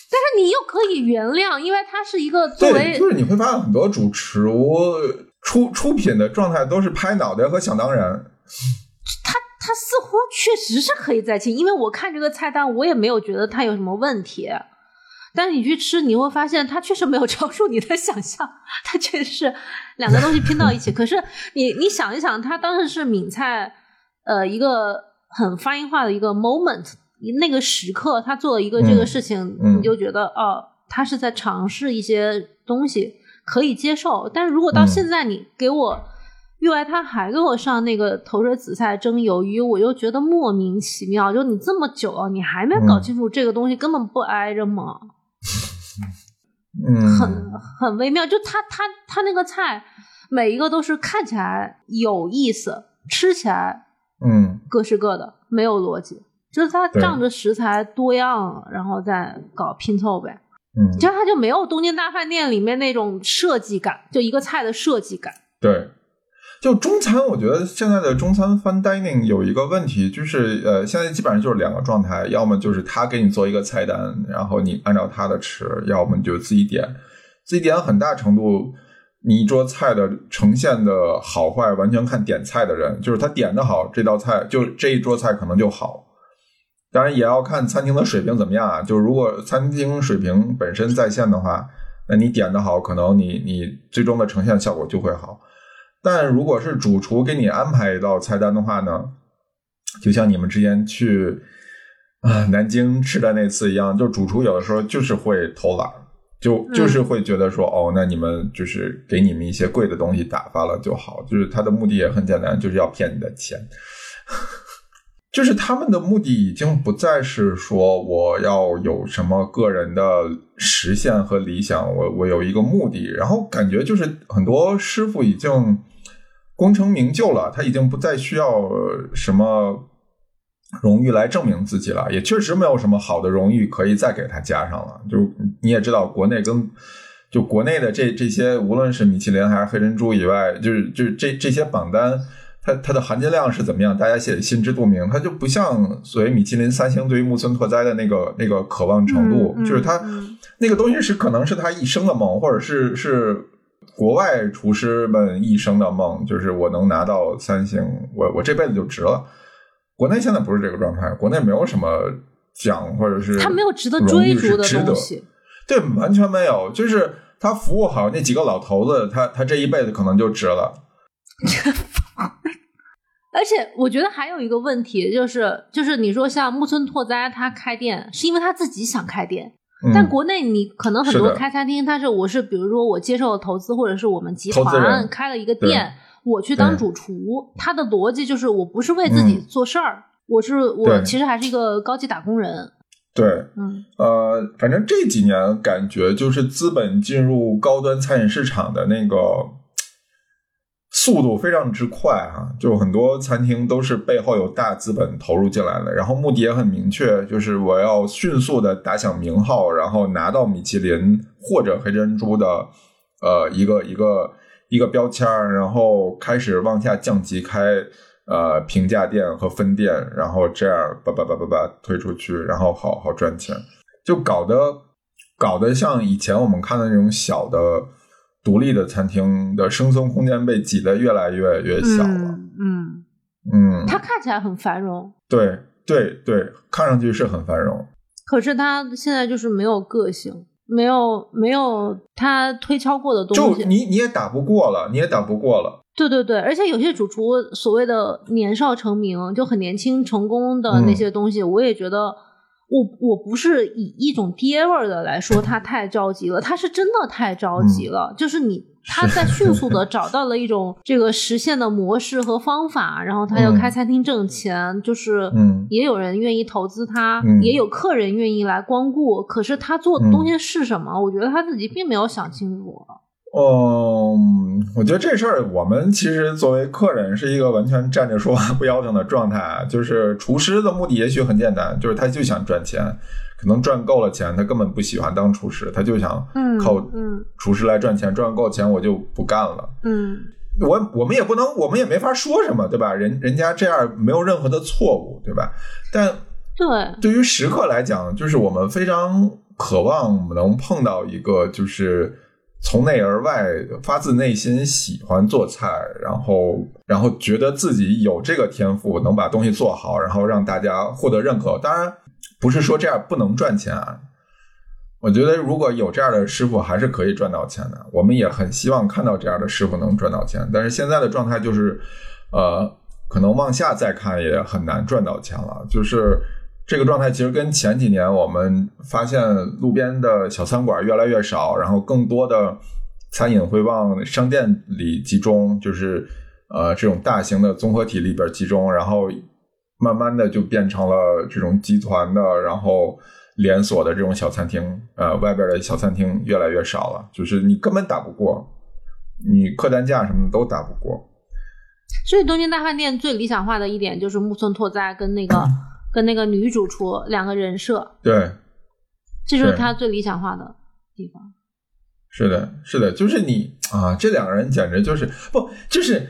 但是你又可以原谅，因为它是一个作为，就是你会发现很多主厨出出品的状态都是拍脑袋和想当然。他他似乎确实是可以再亲，因为我看这个菜单，我也没有觉得它有什么问题。但是你去吃，你会发现它确实没有 [LAUGHS] 超出你的想象，它确实是两个东西拼到一起。可是你你想一想，它当时是闽菜，呃，一个很发音化的一个 moment，那个时刻，他做了一个这个事情，你就觉得哦，他是在尝试一些东西，可以接受。但是如果到现在你给我。另外，他还给我上那个头水紫菜蒸鱿鱼，我就觉得莫名其妙。就你这么久了，你还没搞清楚这个东西根本不挨着吗？嗯，很很微妙。就他他他那个菜，每一个都是看起来有意思，吃起来嗯各是各的，没有逻辑。就是他仗着食材多样，然后再搞拼凑呗。嗯，就他就没有东京大饭店里面那种设计感，就一个菜的设计感。对。就中餐，我觉得现在的中餐 f i n dining 有一个问题，就是呃，现在基本上就是两个状态，要么就是他给你做一个菜单，然后你按照他的吃，要么你就自己点。自己点很大程度，你一桌菜的呈现的好坏，完全看点菜的人，就是他点的好，这道菜就这一桌菜可能就好。当然也要看餐厅的水平怎么样啊，就是如果餐厅水平本身在线的话，那你点的好，可能你你最终的呈现效果就会好。但如果是主厨给你安排一道菜单的话呢，就像你们之前去啊南京吃的那次一样，就主厨有的时候就是会偷懒，就就是会觉得说哦，那你们就是给你们一些贵的东西打发了就好，就是他的目的也很简单，就是要骗你的钱，[LAUGHS] 就是他们的目的已经不再是说我要有什么个人的实现和理想，我我有一个目的，然后感觉就是很多师傅已经。功成名就了，他已经不再需要什么荣誉来证明自己了，也确实没有什么好的荣誉可以再给他加上了。就你也知道，国内跟就国内的这这些，无论是米其林还是黑珍珠以外，就是就是这这些榜单，它它的含金量是怎么样，大家写心知肚明。它就不像所谓米其林三星对于木村拓哉的那个那个渴望程度，就是他那个东西是可能是他一生的梦，或者是是。国外厨师们一生的梦就是我能拿到三星，我我这辈子就值了。国内现在不是这个状态，国内没有什么奖或者是他没有值得追逐的东西，对，完全没有。就是他服务好那几个老头子，他他这一辈子可能就值了。[LAUGHS] 而且我觉得还有一个问题，就是就是你说像木村拓哉他开店，是因为他自己想开店。但国内你可能很多开餐厅，他是我是比如说我接受了投资，或者是我们集团开了一个店，我去当主厨，他的逻辑就是我不是为自己做事儿，我是我其实还是一个高级打工人。对，嗯呃，反正这几年感觉就是资本进入高端餐饮市场的那个。速度非常之快啊，就很多餐厅都是背后有大资本投入进来的，然后目的也很明确，就是我要迅速的打响名号，然后拿到米其林或者黑珍珠的呃一个一个一个标签然后开始往下降级开呃平价店和分店，然后这样叭叭叭叭叭推出去，然后好好赚钱，就搞得搞得像以前我们看的那种小的独立的餐厅的生存空间被挤得越来越越小了。嗯嗯，它看起来很繁荣，对对对，看上去是很繁荣。可是它现在就是没有个性，没有没有他推敲过的东西，就你你也打不过了，你也打不过了。对对对，而且有些主厨所谓的年少成名，就很年轻成功的那些东西，我也觉得。我我不是以一种爹味儿的来说，他太着急了，他是真的太着急了。就是你他在迅速的 [LAUGHS] 找到了一种这个实现的模式和方法，然后他要开餐厅挣钱，就是也有人愿意投资他，也有客人愿意来光顾。可是他做的东西是什么？我觉得他自己并没有想清楚。嗯，我觉得这事儿我们其实作为客人是一个完全站着说话不腰疼的状态。就是厨师的目的也许很简单，就是他就想赚钱，可能赚够了钱，他根本不喜欢当厨师，他就想靠厨师来赚钱，赚够钱我就不干了。嗯，我我们也不能，我们也没法说什么，对吧？人人家这样没有任何的错误，对吧？但对对于食客来讲，就是我们非常渴望能碰到一个就是。从内而外，发自内心喜欢做菜，然后，然后觉得自己有这个天赋，能把东西做好，然后让大家获得认可。当然，不是说这样不能赚钱啊。我觉得如果有这样的师傅，还是可以赚到钱的。我们也很希望看到这样的师傅能赚到钱。但是现在的状态就是，呃，可能往下再看也很难赚到钱了。就是。这个状态其实跟前几年我们发现路边的小餐馆越来越少，然后更多的餐饮会往商店里集中，就是呃这种大型的综合体里边集中，然后慢慢的就变成了这种集团的，然后连锁的这种小餐厅，呃外边的小餐厅越来越少了，就是你根本打不过，你客单价什么都打不过。所以东京大饭店最理想化的一点就是木村拓哉跟那个。跟那个女主厨两个人设，对，这就是他最理想化的地方。是的，是的，就是你啊，这两个人简直就是不，就是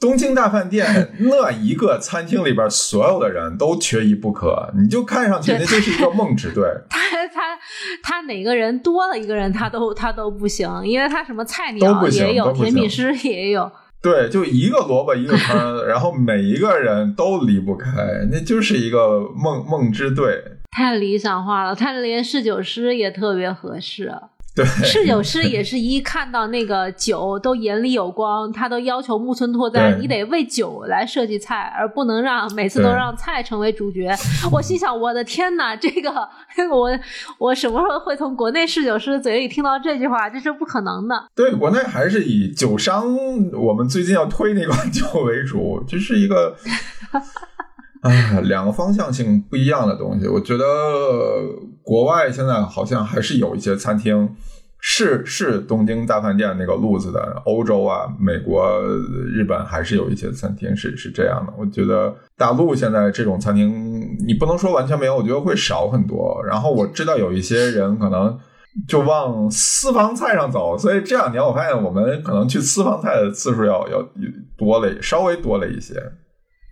东京大饭店 [LAUGHS] 那一个餐厅里边所有的人都缺一不可，你就看上去那就是一个梦之队。他他他哪个人多了一个人，他都他都不行，因为他什么菜鸟也有，甜品师也有。对，就一个萝卜一个坑，然后每一个人都离不开，那就是一个梦梦之队。太理想化了，他连侍酒师也特别合适。对，侍酒师也是一看到那个酒都眼里有光，他都要求木村拓哉，你得为酒来设计菜，而不能让每次都让菜成为主角。我心想，我的天哪，这个 [LAUGHS] 我我什么时候会从国内侍酒师嘴里听到这句话？这是不可能的。对，国内还是以酒商，我们最近要推那款酒为主，这是一个。[LAUGHS] 哎，两个方向性不一样的东西。我觉得国外现在好像还是有一些餐厅是是东京大饭店那个路子的。欧洲啊，美国、日本还是有一些餐厅是是这样的。我觉得大陆现在这种餐厅，你不能说完全没有，我觉得会少很多。然后我知道有一些人可能就往私房菜上走，所以这两年我发现我们可能去私房菜的次数要要多了，稍微多了一些。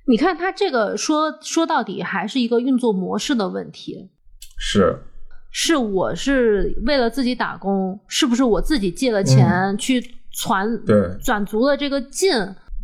你看他这个说说到底还是一个运作模式的问题，是，是我是为了自己打工，是不是我自己借了钱去攒对攒足了这个劲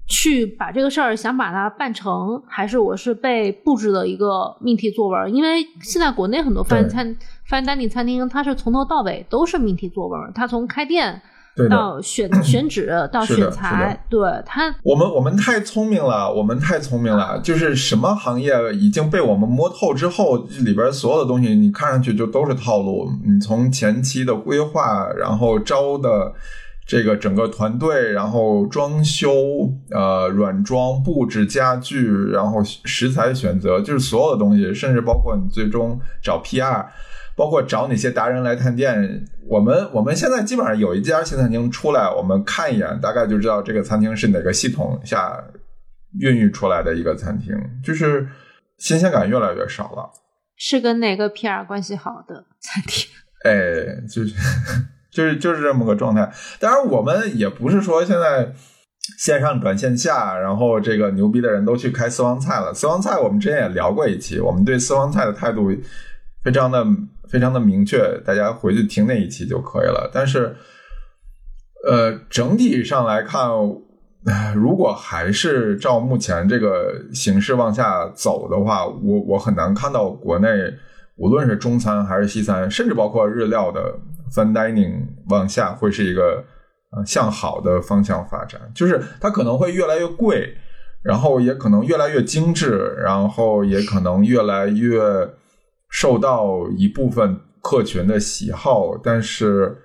去把这个事儿想把它办成，还是我是被布置的一个命题作文？因为现在国内很多饭餐 fine dining 餐厅，它是从头到尾都是命题作文，它从开店。到选 [CLEARS THROAT] 选址到选材，对他，我们我们太聪明了，我们太聪明了。[LAUGHS] 就是什么行业已经被我们摸透之后，里边所有的东西你看上去就都是套路。你从前期的规划，然后招的这个整个团队，然后装修、呃软装、布置、家具，然后食材选择，就是所有的东西，甚至包括你最终找 PR。包括找哪些达人来探店，我们我们现在基本上有一家新餐厅出来，我们看一眼，大概就知道这个餐厅是哪个系统下孕育出来的一个餐厅，就是新鲜感越来越少了。是跟哪个 PR 关系好的餐厅？哎，就是 [LAUGHS] 就是就是这么个状态。当然，我们也不是说现在线上转线下，然后这个牛逼的人都去开私房菜了。私房菜我们之前也聊过一期，我们对私房菜的态度。非常的非常的明确，大家回去听那一期就可以了。但是，呃，整体上来看，如果还是照目前这个形势往下走的话，我我很难看到国内无论是中餐还是西餐，甚至包括日料的 fine dining 往下会是一个向好的方向发展，就是它可能会越来越贵。然后也可能越来越精致，然后也可能越来越受到一部分客群的喜好，但是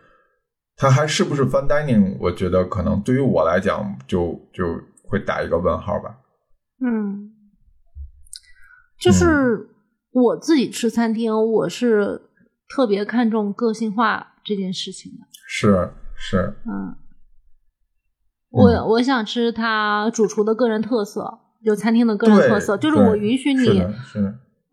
它还是不是 fine dining？我觉得可能对于我来讲，就就会打一个问号吧。嗯，就是我自己吃餐厅，我是特别看重个性化这件事情的。是是，嗯。我我想吃他主厨的个人特色，就餐厅的个人特色，就是我允许你，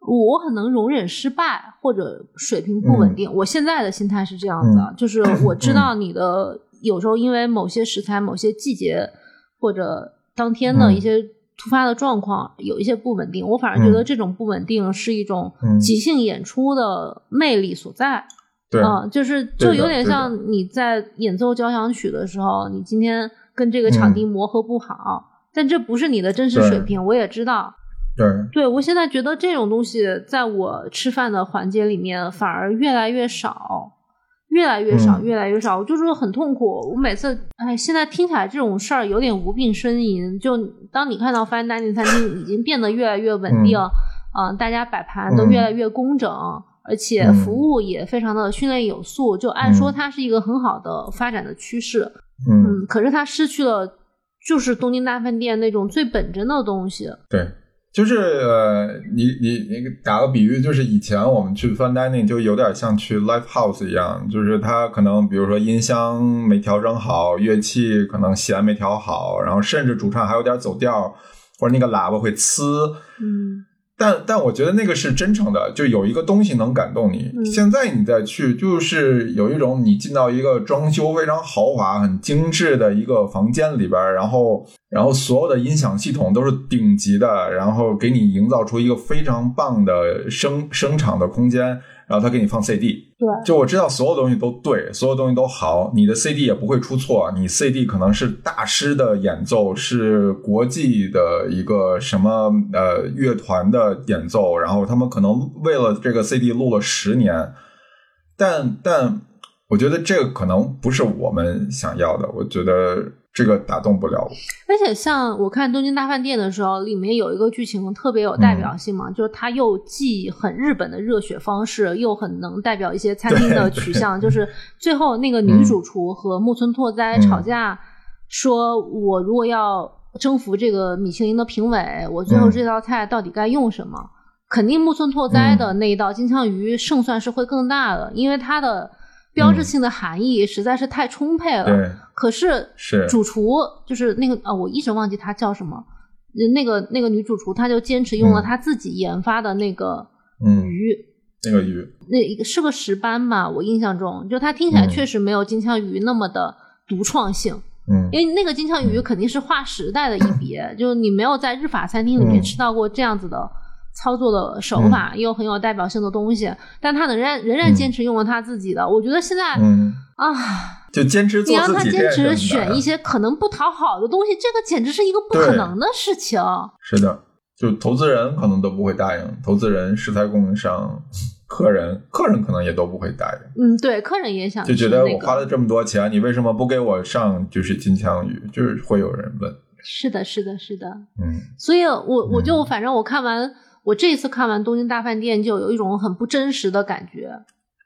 我很能容忍失败或者水平不稳定。我现在的心态是这样子，就是我知道你的有时候因为某些食材、某些季节或者当天的一些突发的状况有一些不稳定，我反而觉得这种不稳定是一种即兴演出的魅力所在。嗯，就是就有点像你在演奏交响曲的时候，你今天。跟这个场地磨合不好，但这不是你的真实水平，我也知道。对，对我现在觉得这种东西在我吃饭的环节里面反而越来越少，越来越少，越来越少，我就是很痛苦。我每次，哎，现在听起来这种事儿有点无病呻吟。就当你看到 fine dining 餐厅已经变得越来越稳定，嗯，大家摆盘都越来越工整，而且服务也非常的训练有素，就按说它是一个很好的发展的趋势。嗯，可是它失去了，就是东京大饭店那种最本真的东西。对，就是呃，你你你打个比喻，就是以前我们去 fun dining 就有点像去 live house 一样，就是它可能比如说音箱没调整好，乐器可能弦没调好，然后甚至主唱还有点走调，或者那个喇叭会呲。嗯。但但我觉得那个是真诚的，就有一个东西能感动你。现在你再去，就是有一种你进到一个装修非常豪华、很精致的一个房间里边，然后然后所有的音响系统都是顶级的，然后给你营造出一个非常棒的声声场的空间。然后他给你放 CD，对，就我知道所有东西都对，所有东西都好，你的 CD 也不会出错，你 CD 可能是大师的演奏，是国际的一个什么呃乐团的演奏，然后他们可能为了这个 CD 录了十年，但但我觉得这个可能不是我们想要的，我觉得。这个打动不了我，而且像我看《东京大饭店》的时候，里面有一个剧情特别有代表性嘛，就是它又既很日本的热血方式，又很能代表一些餐厅的取向。就是最后那个女主厨和木村拓哉吵架，说我如果要征服这个米其林的评委，我最后这道菜到底该用什么？肯定木村拓哉的那一道金枪鱼胜算是会更大的，因为它的。标志性的含义实在是太充沛了。对，可是是主厨就是那个啊，我一直忘记他叫什么。那个那个女主厨，她就坚持用了她自己研发的那个鱼，那个鱼，那一个是个石斑吧？我印象中，就它听起来确实没有金枪鱼那么的独创性。嗯，因为那个金枪鱼肯定是划时代的一别，[COUGHS] 就是你没有在日法餐厅里面吃到过这样子的。操作的手法又很有代表性的东西，但他仍然仍然坚持用了他自己的。我觉得现在啊，就坚持做你让他坚持选一些可能不讨好的东西，这个简直是一个不可能的事情。是的，就投资人可能都不会答应，投资人、食材供应商、[LAUGHS] 客人、客人可能也都不会答应。嗯，对，客人也想就觉得我花了这么多钱，你为什么不给我上就是金枪鱼？就是会有人问。是的，是的，是的。嗯，所以我我就反正我看完。我这次看完《东京大饭店》，就有一种很不真实的感觉。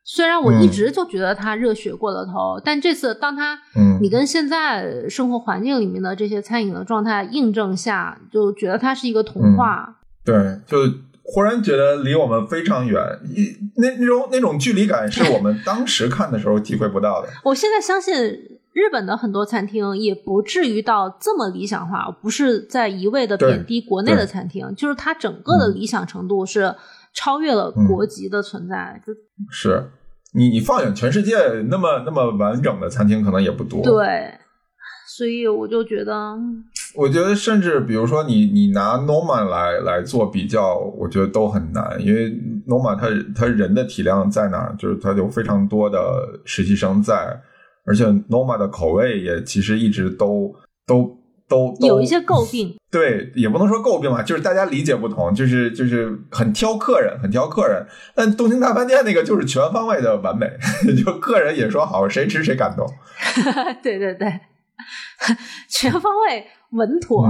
虽然我一直就觉得他热血过了头，但这次当它，你跟现在生活环境里面的这些餐饮的状态印证下，就觉得它是一个童话。对，就忽然觉得离我们非常远，一那那种那种距离感是我们当时看的时候体会不到的。[LAUGHS] 我现在相信。日本的很多餐厅也不至于到这么理想化，不是在一味的贬低国内的餐厅，就是它整个的理想程度是超越了国籍的存在。是你你放眼全世界，那么那么完整的餐厅可能也不多。对，所以我就觉得，[TSK] 我觉得甚至比如说你你拿 Norman 来来做比较，我觉得都很难，因为 Noma 他他人的体量在哪？就是他有非常多的实习生在，而且 Noma 的口味也其实一直都都都有一些诟病。对，也不能说诟病吧，就是大家理解不同，就是就是很挑客人，很挑客人。但东京大饭店那个就是全方位的完美，[LAUGHS] 就客人也说好，谁吃谁感动。[LAUGHS] 对对对，[LAUGHS] 全方位稳妥。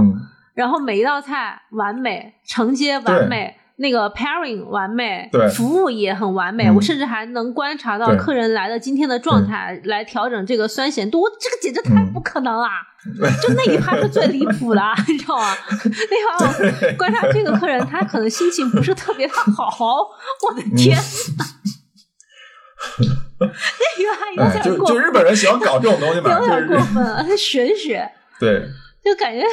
然后每一道菜完美，承接完美，那个 pairing 完美，对，服务也很完美。我甚至还能观察到客人来的今天的状态，来调整这个酸咸度。这个简直太不可能了！[LAUGHS] 就那一趴是最离谱的，[LAUGHS] 你知道吗？那趴观察这个客人，他可能心情不是特别的好。我的天！那有点就就日本人喜欢搞这种东西嘛，有点过分，玄学。对，就感觉。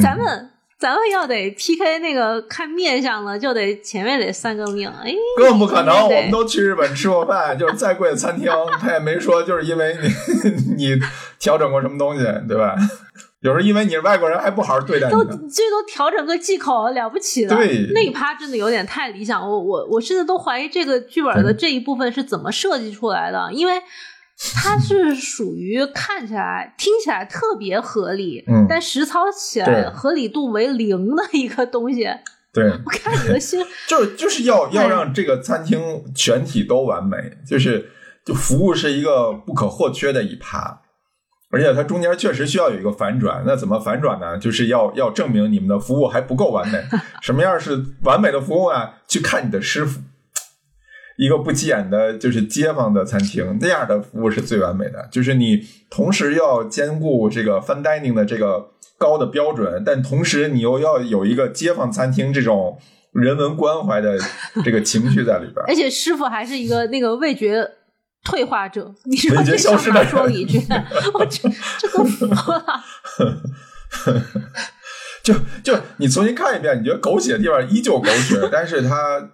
咱们咱们要得 PK 那个看面相了，就得前面得算个命。哎，更不可能！我们都去日本吃过饭，就是再贵的餐厅，[LAUGHS] 他也没说就是因为你 [LAUGHS] 你调整过什么东西，对吧？有时候因为你是外国人，还不好好对待你，都最多调整个忌口，了不起了。对，那一趴真的有点太理想。我我我甚至都怀疑这个剧本的这一部分是怎么设计出来的，因为。它是属于看起来、听起来特别合理，嗯，但实操起来合理度为零的一个东西。对，我看你的心，[LAUGHS] 就是就是要要让这个餐厅全体都完美，就是就服务是一个不可或缺的一趴，而且它中间确实需要有一个反转。那怎么反转呢？就是要要证明你们的服务还不够完美。[LAUGHS] 什么样是完美的服务啊？去看你的师傅。一个不起眼的，就是街坊的餐厅，那样的服务是最完美的。就是你同时要兼顾这个 fine dining 的这个高的标准，但同时你又要有一个街坊餐厅这种人文关怀的这个情绪在里边。[LAUGHS] 而且师傅还是一个那个味觉退化者，你说这消失的说一句，我这这都服了。[LAUGHS] 就就你重新看一遍，你觉得狗血的地方依旧狗血，但是它。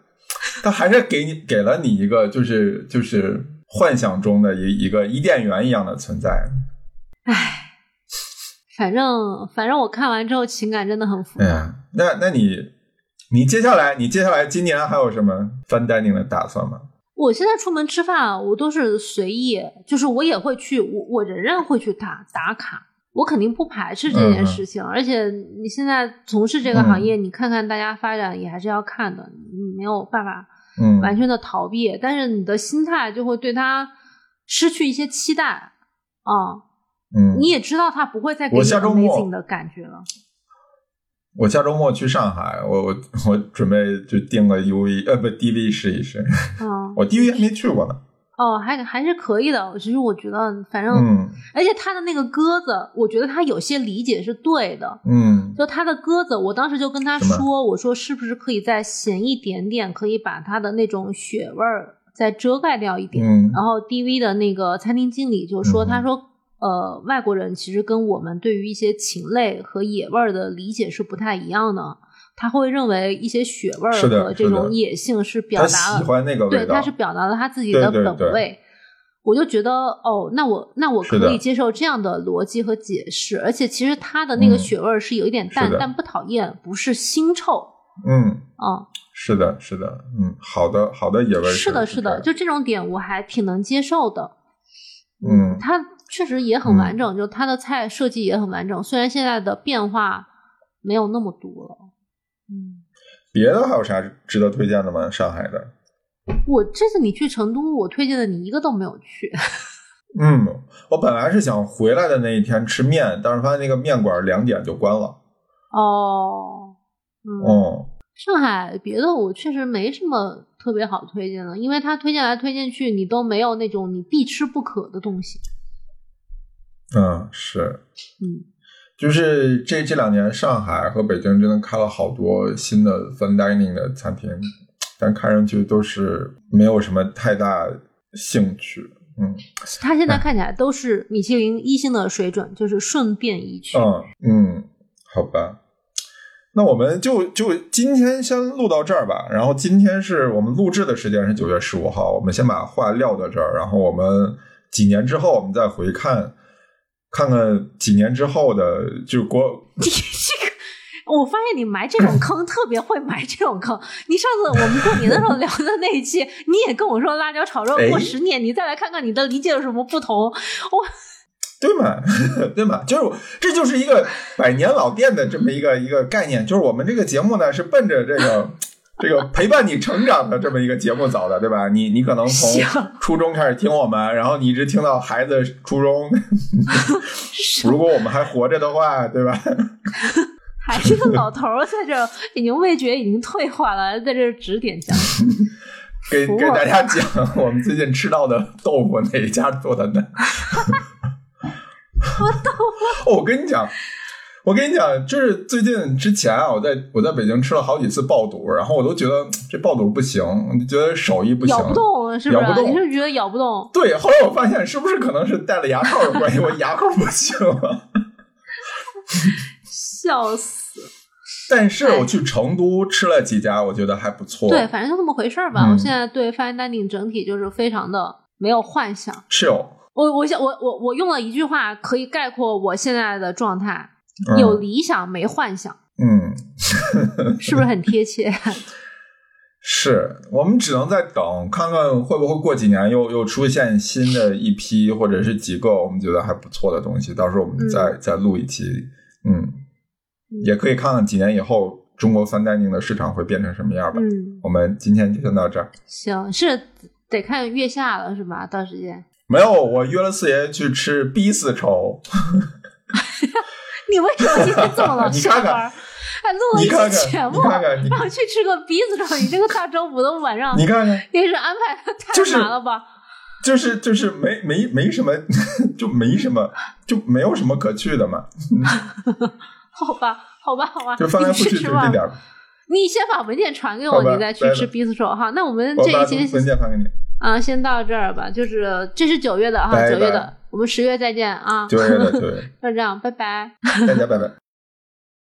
他还是给你给了你一个，就是就是幻想中的一一个伊甸园一样的存在。唉，反正反正我看完之后情感真的很复杂。那那你你接下来你接下来今年还有什么 fun dining 的打算吗？我现在出门吃饭，我都是随意，就是我也会去，我我仍然会去打打卡。我肯定不排斥这件事情，而且你现在从事这个行业，你看看大家发展也还是要看的，你没有办法完全的逃避，但是你的心态就会对他失去一些期待啊。嗯，你也知道他不会再给你美景的感觉了。我下周末去上海，我我我准备就订个 U V 呃不 D V 试一试。嗯，我 D V 还没去过呢。哦，还还是可以的。其实我觉得，反正，而且他的那个鸽子，我觉得他有些理解是对的。嗯，就他的鸽子，我当时就跟他说，我说是不是可以再咸一点点，可以把它的那种血味儿再遮盖掉一点。然后 DV 的那个餐厅经理就说，他说，呃，外国人其实跟我们对于一些禽类和野味儿的理解是不太一样的。他会认为一些血味儿和这种野性是表达了，喜欢那个对，他是表达了他自己的本味。我就觉得哦，那我那我可以接受这样的逻辑和解释，而且其实它的那个血味儿是有一点淡，但不讨厌，不是腥臭。嗯，啊，是的，是的，嗯，好的，好的野味是的，是的，就这种点我还挺能接受的。嗯，它确实也很完整，就它的菜设计也很完整，虽然现在的变化没有那么多了。嗯，别的还有啥值得推荐的吗？上海的，我这次你去成都，我推荐的你一个都没有去。[LAUGHS] 嗯，我本来是想回来的那一天吃面，但是发现那个面馆两点就关了。哦，哦，上海别的我确实没什么特别好推荐的，因为他推荐来推荐去，你都没有那种你必吃不可的东西。嗯，是，嗯。就是这这两年，上海和北京真的开了好多新的 fine dining 的餐厅，但看上去都是没有什么太大兴趣。嗯，他现在看起来都是米其林一星的水准，就是顺便一去。嗯嗯，好吧，那我们就就今天先录到这儿吧。然后今天是我们录制的时间是九月十五号，我们先把话撂到这儿，然后我们几年之后我们再回看。看看几年之后的，就国你 [LAUGHS] 这个，我发现你埋这种坑特别会埋这种坑。你上次我们过年的时候聊的那一期，[LAUGHS] 你也跟我说辣椒炒肉过十年，你再来看看你的理解有什么不同。我，[LAUGHS] 对嘛，对嘛，就是这就是一个百年老店的这么一个一个概念，就是我们这个节目呢是奔着这个。这个陪伴你成长的这么一个节目走的，对吧？你你可能从初中开始听我们，然后你一直听到孩子初中。[LAUGHS] 如果我们还活着的话，对吧？还是个老头在这，已经味觉已经退化了，在这指点讲，[LAUGHS] 给给大家讲我们最近吃到的豆腐哪一家做的呢？[LAUGHS] 我豆腐，我跟你讲。我跟你讲，就是最近之前啊，我在我在北京吃了好几次爆肚，然后我都觉得这爆肚不行，觉得手艺不行，咬不动，是不是？你是觉得咬不动？对，后来我发现是不是可能是戴了牙套的关系，我牙口不行了。[LAUGHS] 笑死！[LAUGHS] 但是我去成都吃了几家，我觉得还不错。对，反正就那么回事儿吧。我现在对 fine dining 整体就是非常的没有幻想。是哦，我我想我我我用了一句话可以概括我现在的状态。有理想没幻想，嗯，[LAUGHS] 是不是很贴切？[LAUGHS] 是我们只能在等，看看会不会过几年又又出现新的一批或者是几个我们觉得还不错的东西，到时候我们再再录一期，嗯，也可以看看几年以后中国翻代宁的市场会变成什么样吧。嗯，我们今天就先到这儿。行，是得看月下了是吧？到时间没有，我约了四爷去吃 B 丝绸。[LAUGHS] 你为什么今天这么晚下班？还录了一期节目，然后去吃个鼻子肉？你这个大周五的晚上，你看看，你是安排的太满了吧？就是就是没没没什么，[LAUGHS] 就没什么，就没有什么可去的嘛。[LAUGHS] [LAUGHS] 好吧，好吧，好吧，就翻来覆去就这点。你先把文件传给我，你再去吃鼻子肉哈。那我们这一期文件发给你啊，先到这儿吧。就是这是九月的哈，九月的。我们十月再见啊！九月的九月，[LAUGHS] 就这样，拜拜，大家拜拜。